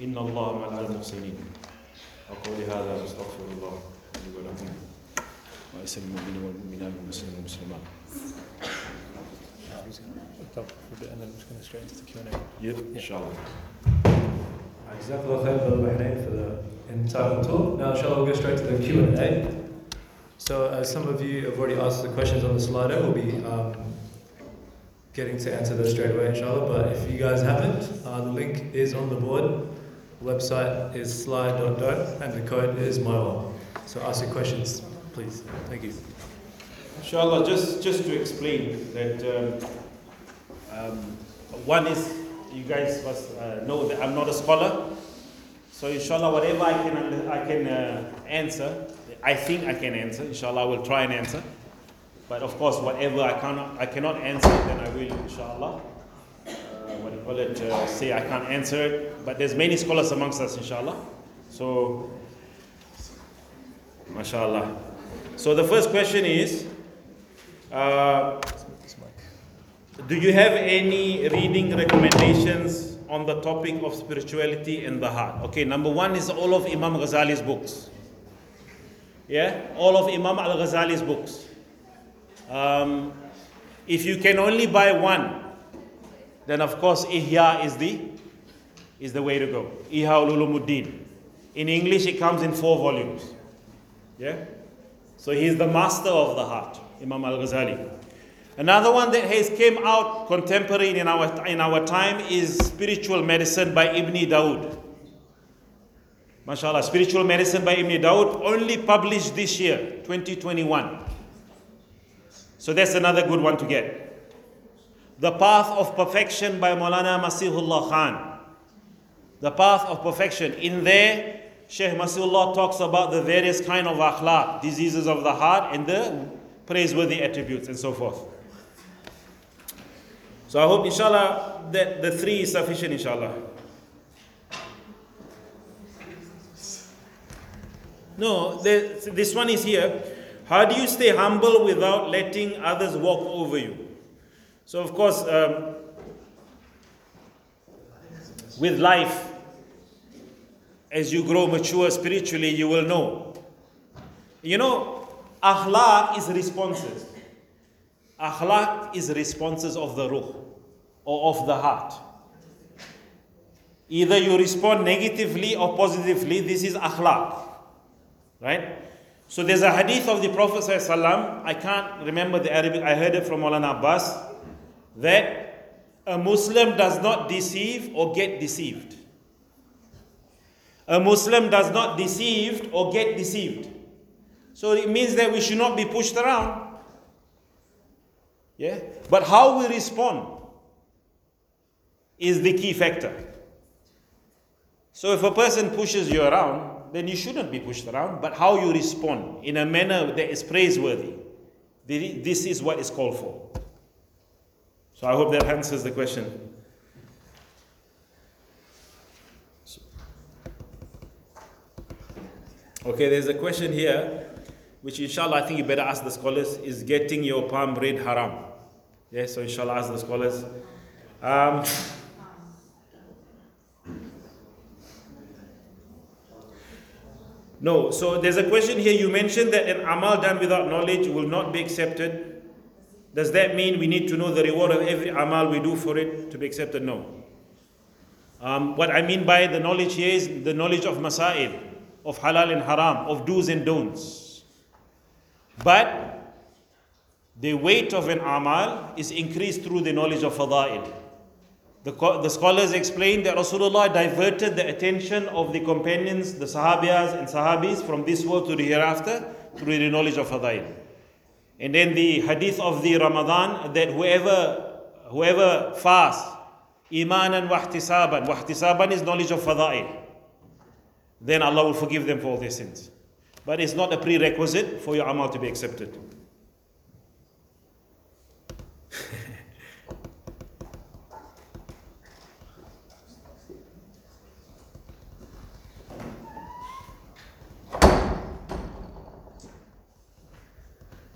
إِنَّ اللَّهَ مَعَ الْمُحْسِنِينَ أقول هذا واستغفر الله لي ولكم وعيسى المؤمنين والمؤمنات والمسلمين والمسلمات طب and then we're just going to straight into for the entire talk. Now inshallah we'll go straight to the Q&A. So as some of you have already asked the questions on the slido, we'll be um, getting to answer those straight away inshallah. But if you guys haven't, uh, the link is on the board. The website is sli.do and the code is MyWall. So ask your questions, please. Thank you. Inshallah, just, just to explain that um, um, one is, you guys must uh, know that I'm not a scholar. So inshallah, whatever I can, I can uh, answer, I think I can answer. Inshallah, I will try and answer. But of course, whatever I cannot, I cannot answer, then I will, inshallah. Uh, what do you call it? Uh, say I can't answer it. But there's many scholars amongst us, inshallah. So, mashallah. So the first question is, uh. Do you have any reading recommendations on the topic of spirituality and the heart? Okay, number one is all of Imam Ghazali's books. Yeah, all of Imam Al Ghazali's books. Um, if you can only buy one, then of course Ihya is the is the way to go. Ihya Ulumuddin. In English, it comes in four volumes. Yeah, so he's the master of the heart, Imam Al Ghazali. Another one that has came out contemporary in our in our time is Spiritual Medicine by Ibn Dawood. MashaAllah, Spiritual Medicine by Ibn Dawood, only published this year, 2021. So that's another good one to get. The Path of Perfection by Maulana Masihullah Khan. The Path of Perfection. In there, Sheikh Masihullah talks about the various kind of akhlaq, diseases of the heart, and the praiseworthy attributes and so forth. So I hope, inshallah, that the three is sufficient, inshallah. No, the, this one is here. How do you stay humble without letting others walk over you? So, of course, um, with life, as you grow mature spiritually, you will know. You know, akhlaq is responses. Akhlaq is responses of the ruh or of the heart. Either you respond negatively or positively, this is akhlaq. Right? So there's a hadith of the Prophet ﷺ, I can't remember the Arabic, I heard it from Maulana Abbas, that a Muslim does not deceive or get deceived. A Muslim does not deceive or get deceived. So it means that we should not be pushed around. Yeah? But how we respond is the key factor. So if a person pushes you around, then you shouldn't be pushed around, but how you respond in a manner that is praiseworthy. This is what is called for. So I hope that answers the question. Okay, there's a question here, which inshallah I think you better ask the scholars, is getting your palm read haram? Yes, so inshallah ask the scholars. Um, No, so there's a question here. You mentioned that an amal done without knowledge will not be accepted. Does that mean we need to know the reward of every amal we do for it to be accepted? No. Um, what I mean by the knowledge here is the knowledge of masail, of halal and haram, of do's and don'ts. But the weight of an amal is increased through the knowledge of fada'il. The, the scholars explain that Rasulullah diverted the attention of the companions, the Sahabiyas and Sahabis from this world to the hereafter through the knowledge of Fadail. And then the hadith of the Ramadan that whoever whoever fasts, imanan wahtisaban, wahtisaban is knowledge of Fadail, then Allah will forgive them for all their sins. But it's not a prerequisite for your amal to be accepted.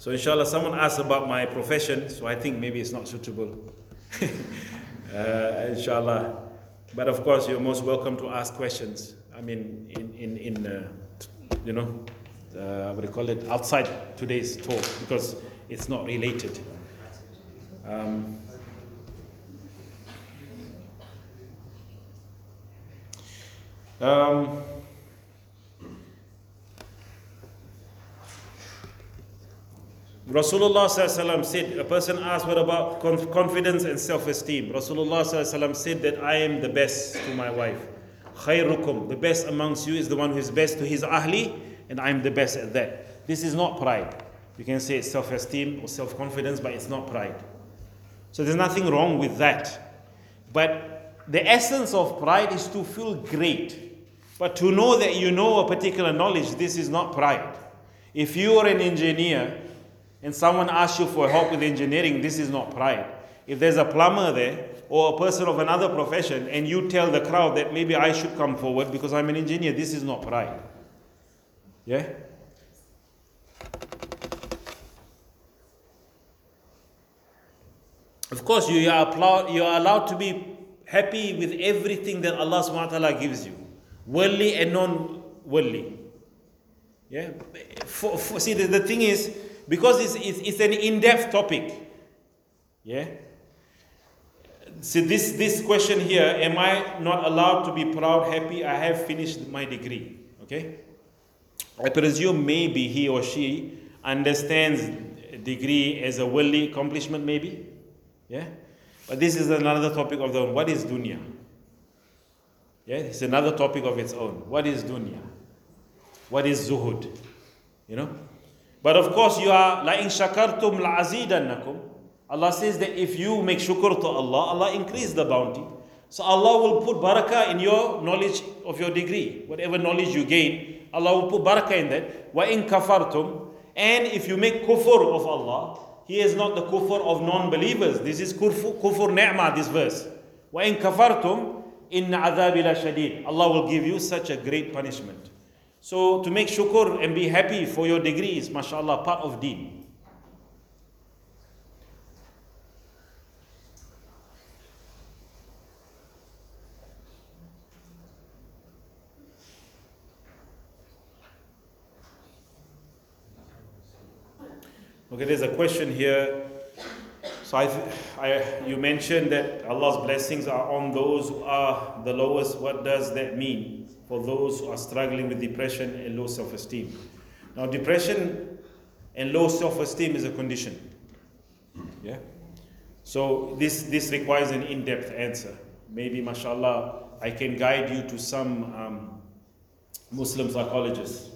So inshallah, someone asked about my profession, so I think maybe it's not suitable. uh, inshallah. But of course, you're most welcome to ask questions. I mean, in, in, in uh, you know, uh, what do you call it, outside today's talk because it's not related. Um, um, Rasulullah said, a person asked, what about conf- confidence and self-esteem? Rasulullah ﷺ said that I am the best to my wife. Khayrukum, the best amongst you is the one who is best to his ahli, and I am the best at that. This is not pride. You can say it's self-esteem or self-confidence, but it's not pride. So there's nothing wrong with that. But the essence of pride is to feel great. But to know that you know a particular knowledge, this is not pride. If you are an engineer and someone asks you for help with engineering, this is not pride. If there's a plumber there or a person of another profession and you tell the crowd that maybe I should come forward because I'm an engineer, this is not pride. Yeah? Of course, you are, applaud, you are allowed to be happy with everything that Allah subhanahu wa ta'ala gives you, worldly and non worldly. Yeah? For, for, see, the, the thing is, because it's, it's, it's an in depth topic. Yeah? See, this, this question here am I not allowed to be proud, happy? I have finished my degree. Okay? I presume maybe he or she understands degree as a worldly accomplishment, maybe. Yeah? But this is another topic of the own. What is dunya? Yeah, it's another topic of its own. What is dunya? What is zuhud? You know? But of course, you are la in shakartum la azidannakum. Allah says that if you make shukr to Allah, Allah increase the bounty. So Allah will put barakah in your knowledge of your degree. Whatever knowledge you gain, Allah will put barakah in that. Wa in kafartum. And if you make kufr of Allah, He is not the kufr of non-believers. This is kufr, kufr ni'mah, this verse. Wa in kafartum, in adhabi la shadid. Allah will give you such a great punishment. So to make shukr and be happy for your degree is, mashallah, part of deen. Okay, there's a question here. So I, I, you mentioned that Allah's blessings are on those who are the lowest. What does that mean for those who are struggling with depression and low self-esteem? Now, depression and low self-esteem is a condition. Yeah. So this this requires an in-depth answer. Maybe, mashallah, I can guide you to some um, Muslim psychologists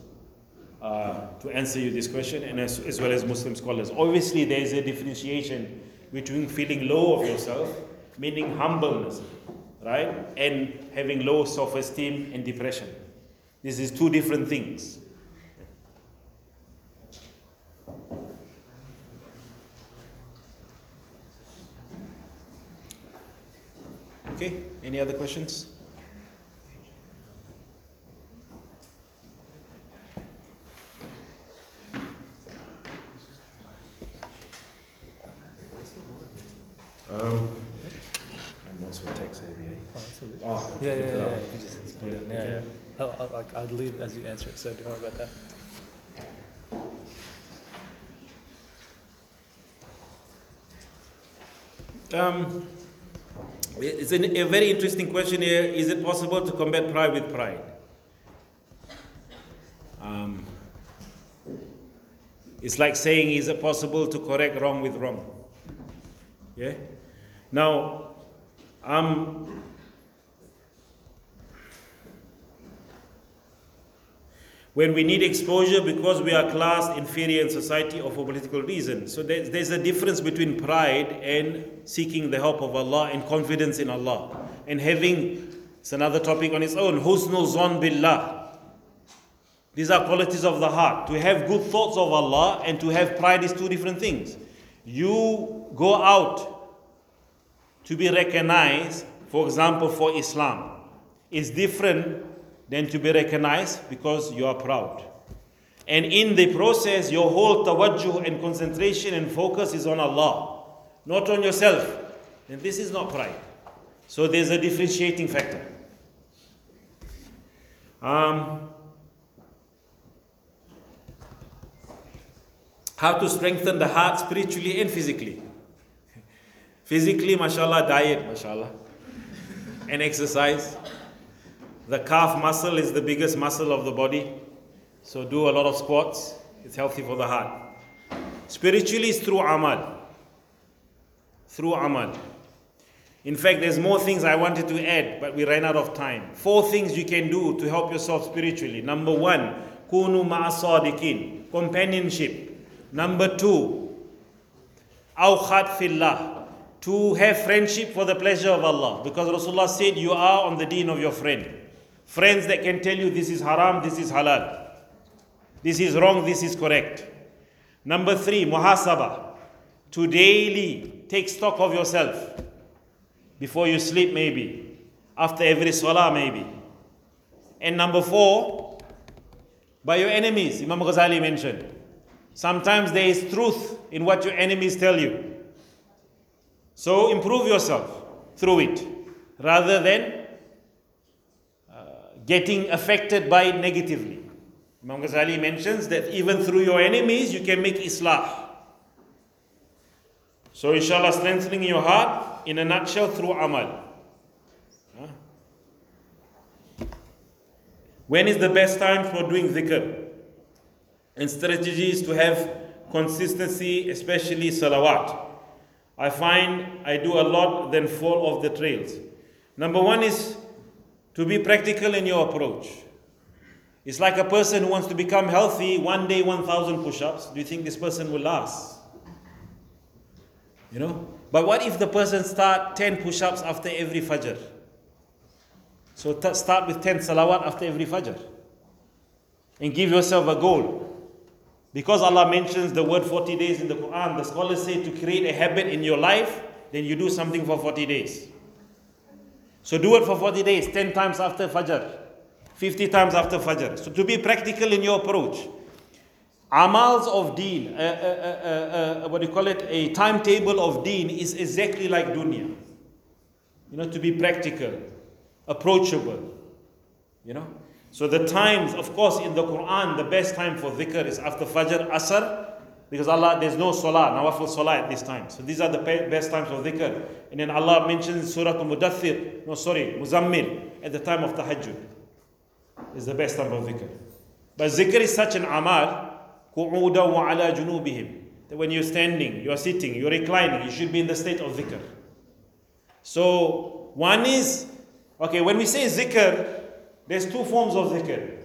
uh, to answer you this question, and as, as, well as Muslim scholars. Obviously, there is a differentiation between feeling low of yourself, meaning humbleness, right, and having low self esteem and depression. This is two different things. Okay, any other questions? Um, I'm also a tech savvy. Oh, Yeah, yeah, yeah. yeah. yeah. You just put it in yeah. I'll, I'll, I'll leave as you answer it, so don't worry about that. Um, it's an, a very interesting question here. Is it possible to combat pride with pride? Um, it's like saying, is it possible to correct wrong with wrong? Yeah? Now, um, when we need exposure because we are classed inferior in society or for political reasons. So there's, there's a difference between pride and seeking the help of Allah and confidence in Allah. And having, it's another topic on its own, husnul billah. These are qualities of the heart. To have good thoughts of Allah and to have pride is two different things. You go out to be recognized, for example, for Islam, is different than to be recognized because you are proud. And in the process, your whole tawajjuh and concentration and focus is on Allah, not on yourself. And this is not pride. So there's a differentiating factor. Um, how to strengthen the heart spiritually and physically. Physically, mashallah, diet, mashallah, and exercise. The calf muscle is the biggest muscle of the body, so do a lot of squats. It's healthy for the heart. Spiritually, it's through amal. Through amal. In fact, there's more things I wanted to add, but we ran out of time. Four things you can do to help yourself spiritually. Number one, kunu ma'asadikin, companionship. Number two, awkhat fillah, to have friendship for the pleasure of Allah. Because Rasulullah said, you are on the deen of your friend. Friends that can tell you this is haram, this is halal. This is wrong, this is correct. Number three, muhasaba, to daily take stock of yourself before you sleep, maybe, after every salah, maybe. And number four, by your enemies, Imam Ghazali mentioned. Sometimes there is truth in what your enemies tell you. So improve yourself through it rather than getting affected by it negatively. Imam Ghazali mentions that even through your enemies, you can make islah. So, inshallah, strengthening your heart in a nutshell through amal. When is the best time for doing dhikr? And strategy is to have consistency, especially salawat. I find I do a lot, then fall off the trails. Number one is to be practical in your approach. It's like a person who wants to become healthy, one day 1,000 push ups. Do you think this person will last? You know? But what if the person start 10 push-ups after every fajr? So t- start with 10 salawat after every fajr. And give yourself a goal. Because Allah mentions the word 40 days in the Quran, the scholars say to create a habit in your life, then you do something for 40 days. So do it for 40 days, 10 times after Fajr, 50 times after Fajr. So to be practical in your approach. Amals of deen, uh, uh, uh, what do you call it? A timetable of deen is exactly like dunya. You know, to be practical, approachable. You know? So the times, of course, in the Quran, the best time for dhikr is after Fajr, Asr, because Allah, there's no salah, nawafil salah at this time. So these are the best times of dhikr. And then Allah mentions Surah Al-Mudathir, no sorry, Muzammil, at the time of Tahajjud. Is the best time of dhikr. But zikr is such an amal, qu'udan wa ala junubihim. That when you're standing, you're sitting, you're reclining, you should be in the state of dhikr. So one is, okay, when we say zikr, there's two forms of dhikr.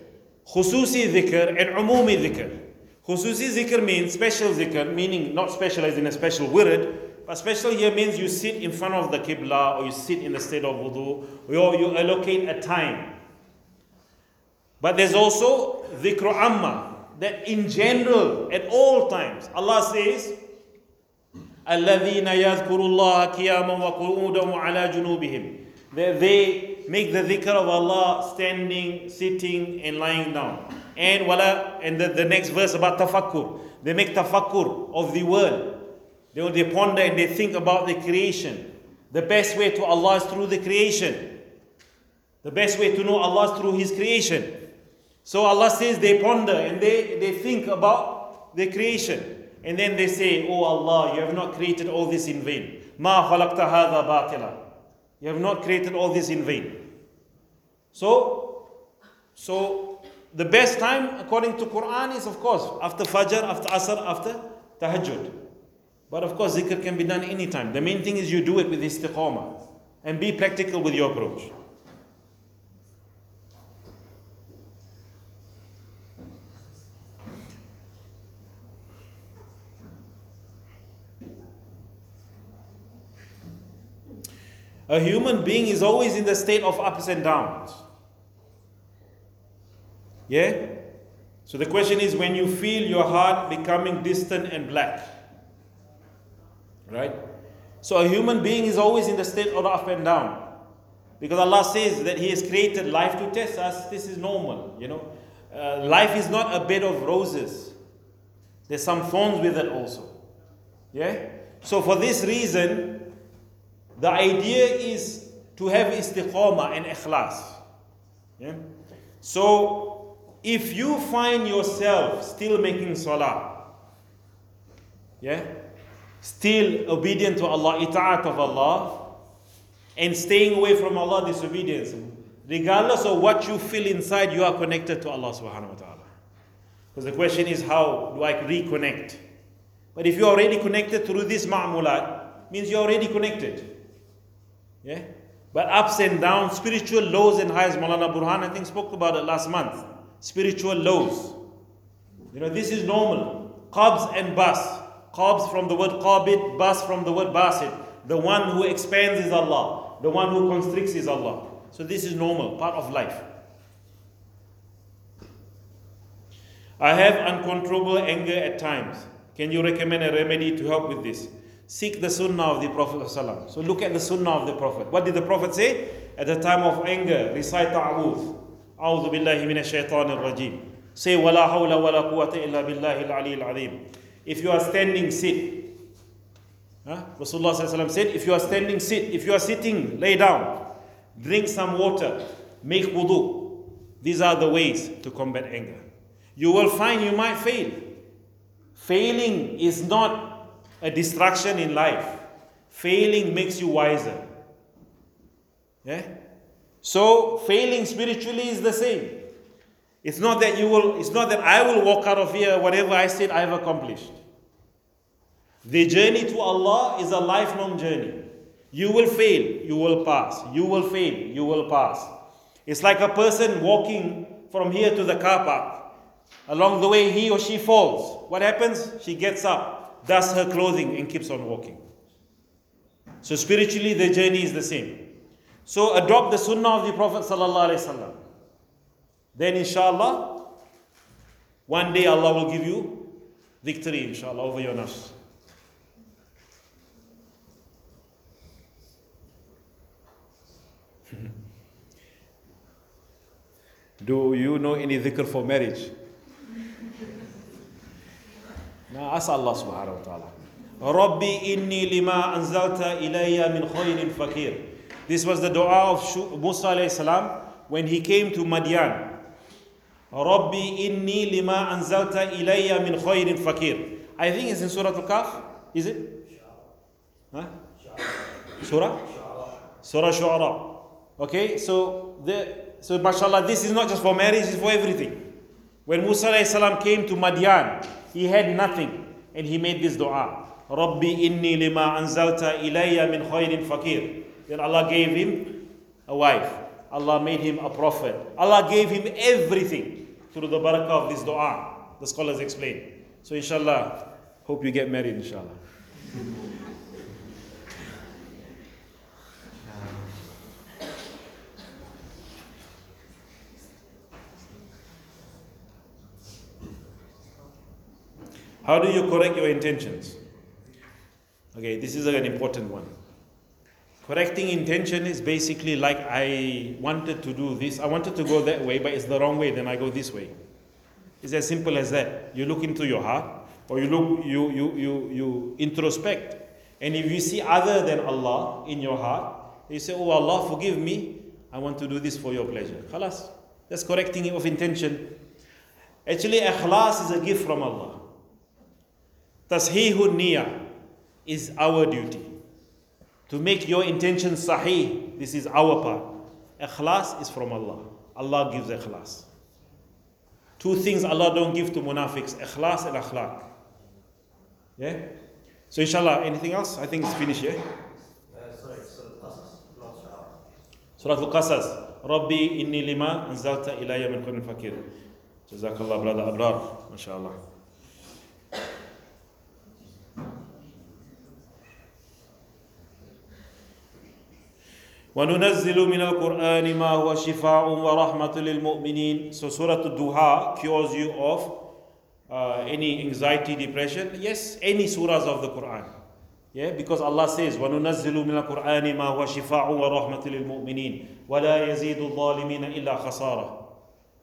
Khususi dhikr and umumi dhikr. Khususi dhikr means special dhikr, meaning not specialized in a special word, but special here means you sit in front of the qibla or you sit in the state of wudu or you allocate a time. But there's also dhikr amma, that in general, at all times, Allah says, الذين يذكروا الله قياما وقعودا وعلى جنوبهم that they make the dhikr of Allah standing, sitting, and lying down. And wala, and the, the next verse about tafakkur. They make tafakkur of the world. They, they ponder and they think about the creation. The best way to Allah is through the creation. The best way to know Allah is through His creation. So Allah says they ponder and they, they think about the creation. And then they say, Oh Allah, you have not created all this in vain. Ma khalaqta hadha batila. You have not created all this in vain. So, so the best time according to Quran is of course after Fajr, after Asr, after Tahajjud. But of course zikr can be done anytime. The main thing is you do it with istiqamah and be practical with your approach. A human being is always in the state of ups and downs. Yeah? So the question is when you feel your heart becoming distant and black. Right? So a human being is always in the state of up and down. Because Allah says that He has created life to test us. This is normal, you know. Uh, life is not a bed of roses. There's some thorns with it also. Yeah? So for this reason, the idea is to have istiqamah and ikhlas. Yeah? So, if you find yourself still making salah, Yeah? Still obedient to Allah, ita'at of Allah, and staying away from Allah, disobedience. Regardless of what you feel inside, you are connected to Allah subhanahu wa ta'ala. Because the question is, how do I reconnect? But if you're already connected through this ma'mulat, means you're already connected. Yeah? But ups and downs, spiritual lows and highs, Maulana Burhan, I think, spoke about it last month. Spiritual lows. You know, this is normal. Qabs and bas. Qabs from the word qabid, bas from the word basit. The one who expands is Allah. The one who constricts is Allah. So this is normal, part of life. I have uncontrollable anger at times. Can you recommend a remedy to help with this? Seek the sunnah of the Prophet. ﷺ. So look at the sunnah of the Prophet. What did the Prophet say? At the time of anger, recite ta'awudh. أعوذ بالله من الشيطان الرجيم. Say ولا حول ولا قوة إلا بالله العلي العظيم. If you are standing, sit. Huh? Rasulullah ﷺ said, if you are standing, sit. If you are sitting, lay down. Drink some water. Make wudu. These are the ways to combat anger. You will find you might fail. Failing is not a distraction in life. Failing makes you wiser. Yeah? So failing spiritually is the same. It's not that you will, it's not that I will walk out of here, whatever I said, I have accomplished. The journey to Allah is a lifelong journey. You will fail, you will pass. You will fail, you will pass. It's like a person walking from here to the car park. Along the way, he or she falls. What happens? She gets up, dusts her clothing, and keeps on walking. So, spiritually, the journey is the same. So, adopt the sunnah of the Prophet. ﷺ. Then, inshallah, one day Allah will give you victory, inshallah, over your nafs. Do you know any dhikr for marriage? Now ask Allah subhanahu wa ta'ala. Rabbi inni lima anzalta ilayya min khayrin fakir. This was the dua of Musa alayhi when he came to Madian. Rabbi inni lima anzalta ilayya min khayrin fakir. I think it's in Surah Al-Kahf. Is it? Huh? Surah? Surah Shu'ara. Okay, so the so mashallah, this is not just for marriage, it's for everything. When Musa salam came to Madian, he had nothing, and he made this dua. Rabbi inni lima anzalta ilayya min khayrin fakir. Then Allah gave him a wife. Allah made him a prophet. Allah gave him everything through the barakah of this dua. The scholars explain. So inshallah, hope you get married inshallah. How do you correct your intentions? Okay, this is an important one. Correcting intention is basically like I wanted to do this, I wanted to go that way, but it's the wrong way, then I go this way. It's as simple as that. You look into your heart, or you look, you you you you introspect, and if you see other than Allah in your heart, you say, "Oh Allah, forgive me. I want to do this for your pleasure." Khalas. That's correcting of intention. Actually, ikhlas is a gift from Allah. Tashihun niyyah is our duty. To make your intention sahih, this is our part. Ikhlas is from Allah. Allah gives ikhlas. Two things Allah don't give to munafiqs, ikhlas and akhlaq. Yeah? So inshallah, anything else? I think it's finished, yeah? Sorry, so Qasas. Surah. Rabbi inni lima anzalta ilayya min khairin fakir. Jazakallah brother Abrar. MashaAllah. وننزل من القرآن ما هو شفاء ورحمة للمؤمنين So Surah Al-Duha cures you of uh, any anxiety, depression. Yes, any surahs of the Quran. Yeah, because Allah says, وَنُنَزِّلُ مِنَ الْقُرْآنِ مَا هُوَ شِفَاءٌ وَرَحْمَةٌ لِلْمُؤْمِنِينَ وَلَا يَزِيدُ الظَّالِمِينَ إِلَّا خَسَارًا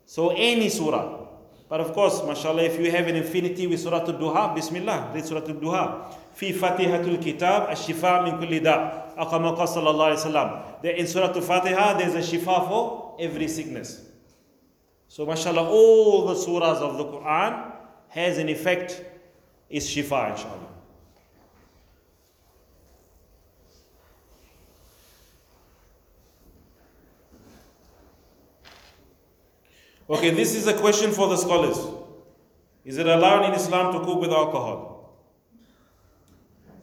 So any surah. But of course, mashallah, if you have an infinity with Surah Al-Duha, Bismillah, read Surah Al-Duha. في فاتحة الكتاب الشفاء من كل داء أو كما قال صلى الله عليه وسلم that in Surah الفاتحة there is a shifa for every sickness so mashallah all the surahs of the Quran has an effect is shifa inshallah Okay, this is a question for the scholars. Is it allowed in Islam to cook with alcohol?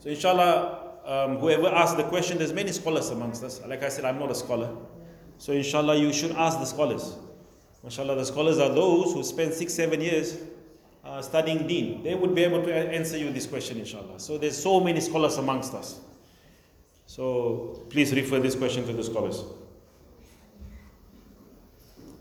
So, inshallah, um, whoever asked the question, there's many scholars amongst us. Like I said, I'm not a scholar. So, inshallah, you should ask the scholars. Mashallah, the scholars are those who spend six, seven years uh, studying deen. They would be able to answer you this question, inshallah. So, there's so many scholars amongst us. So, please refer this question to the scholars.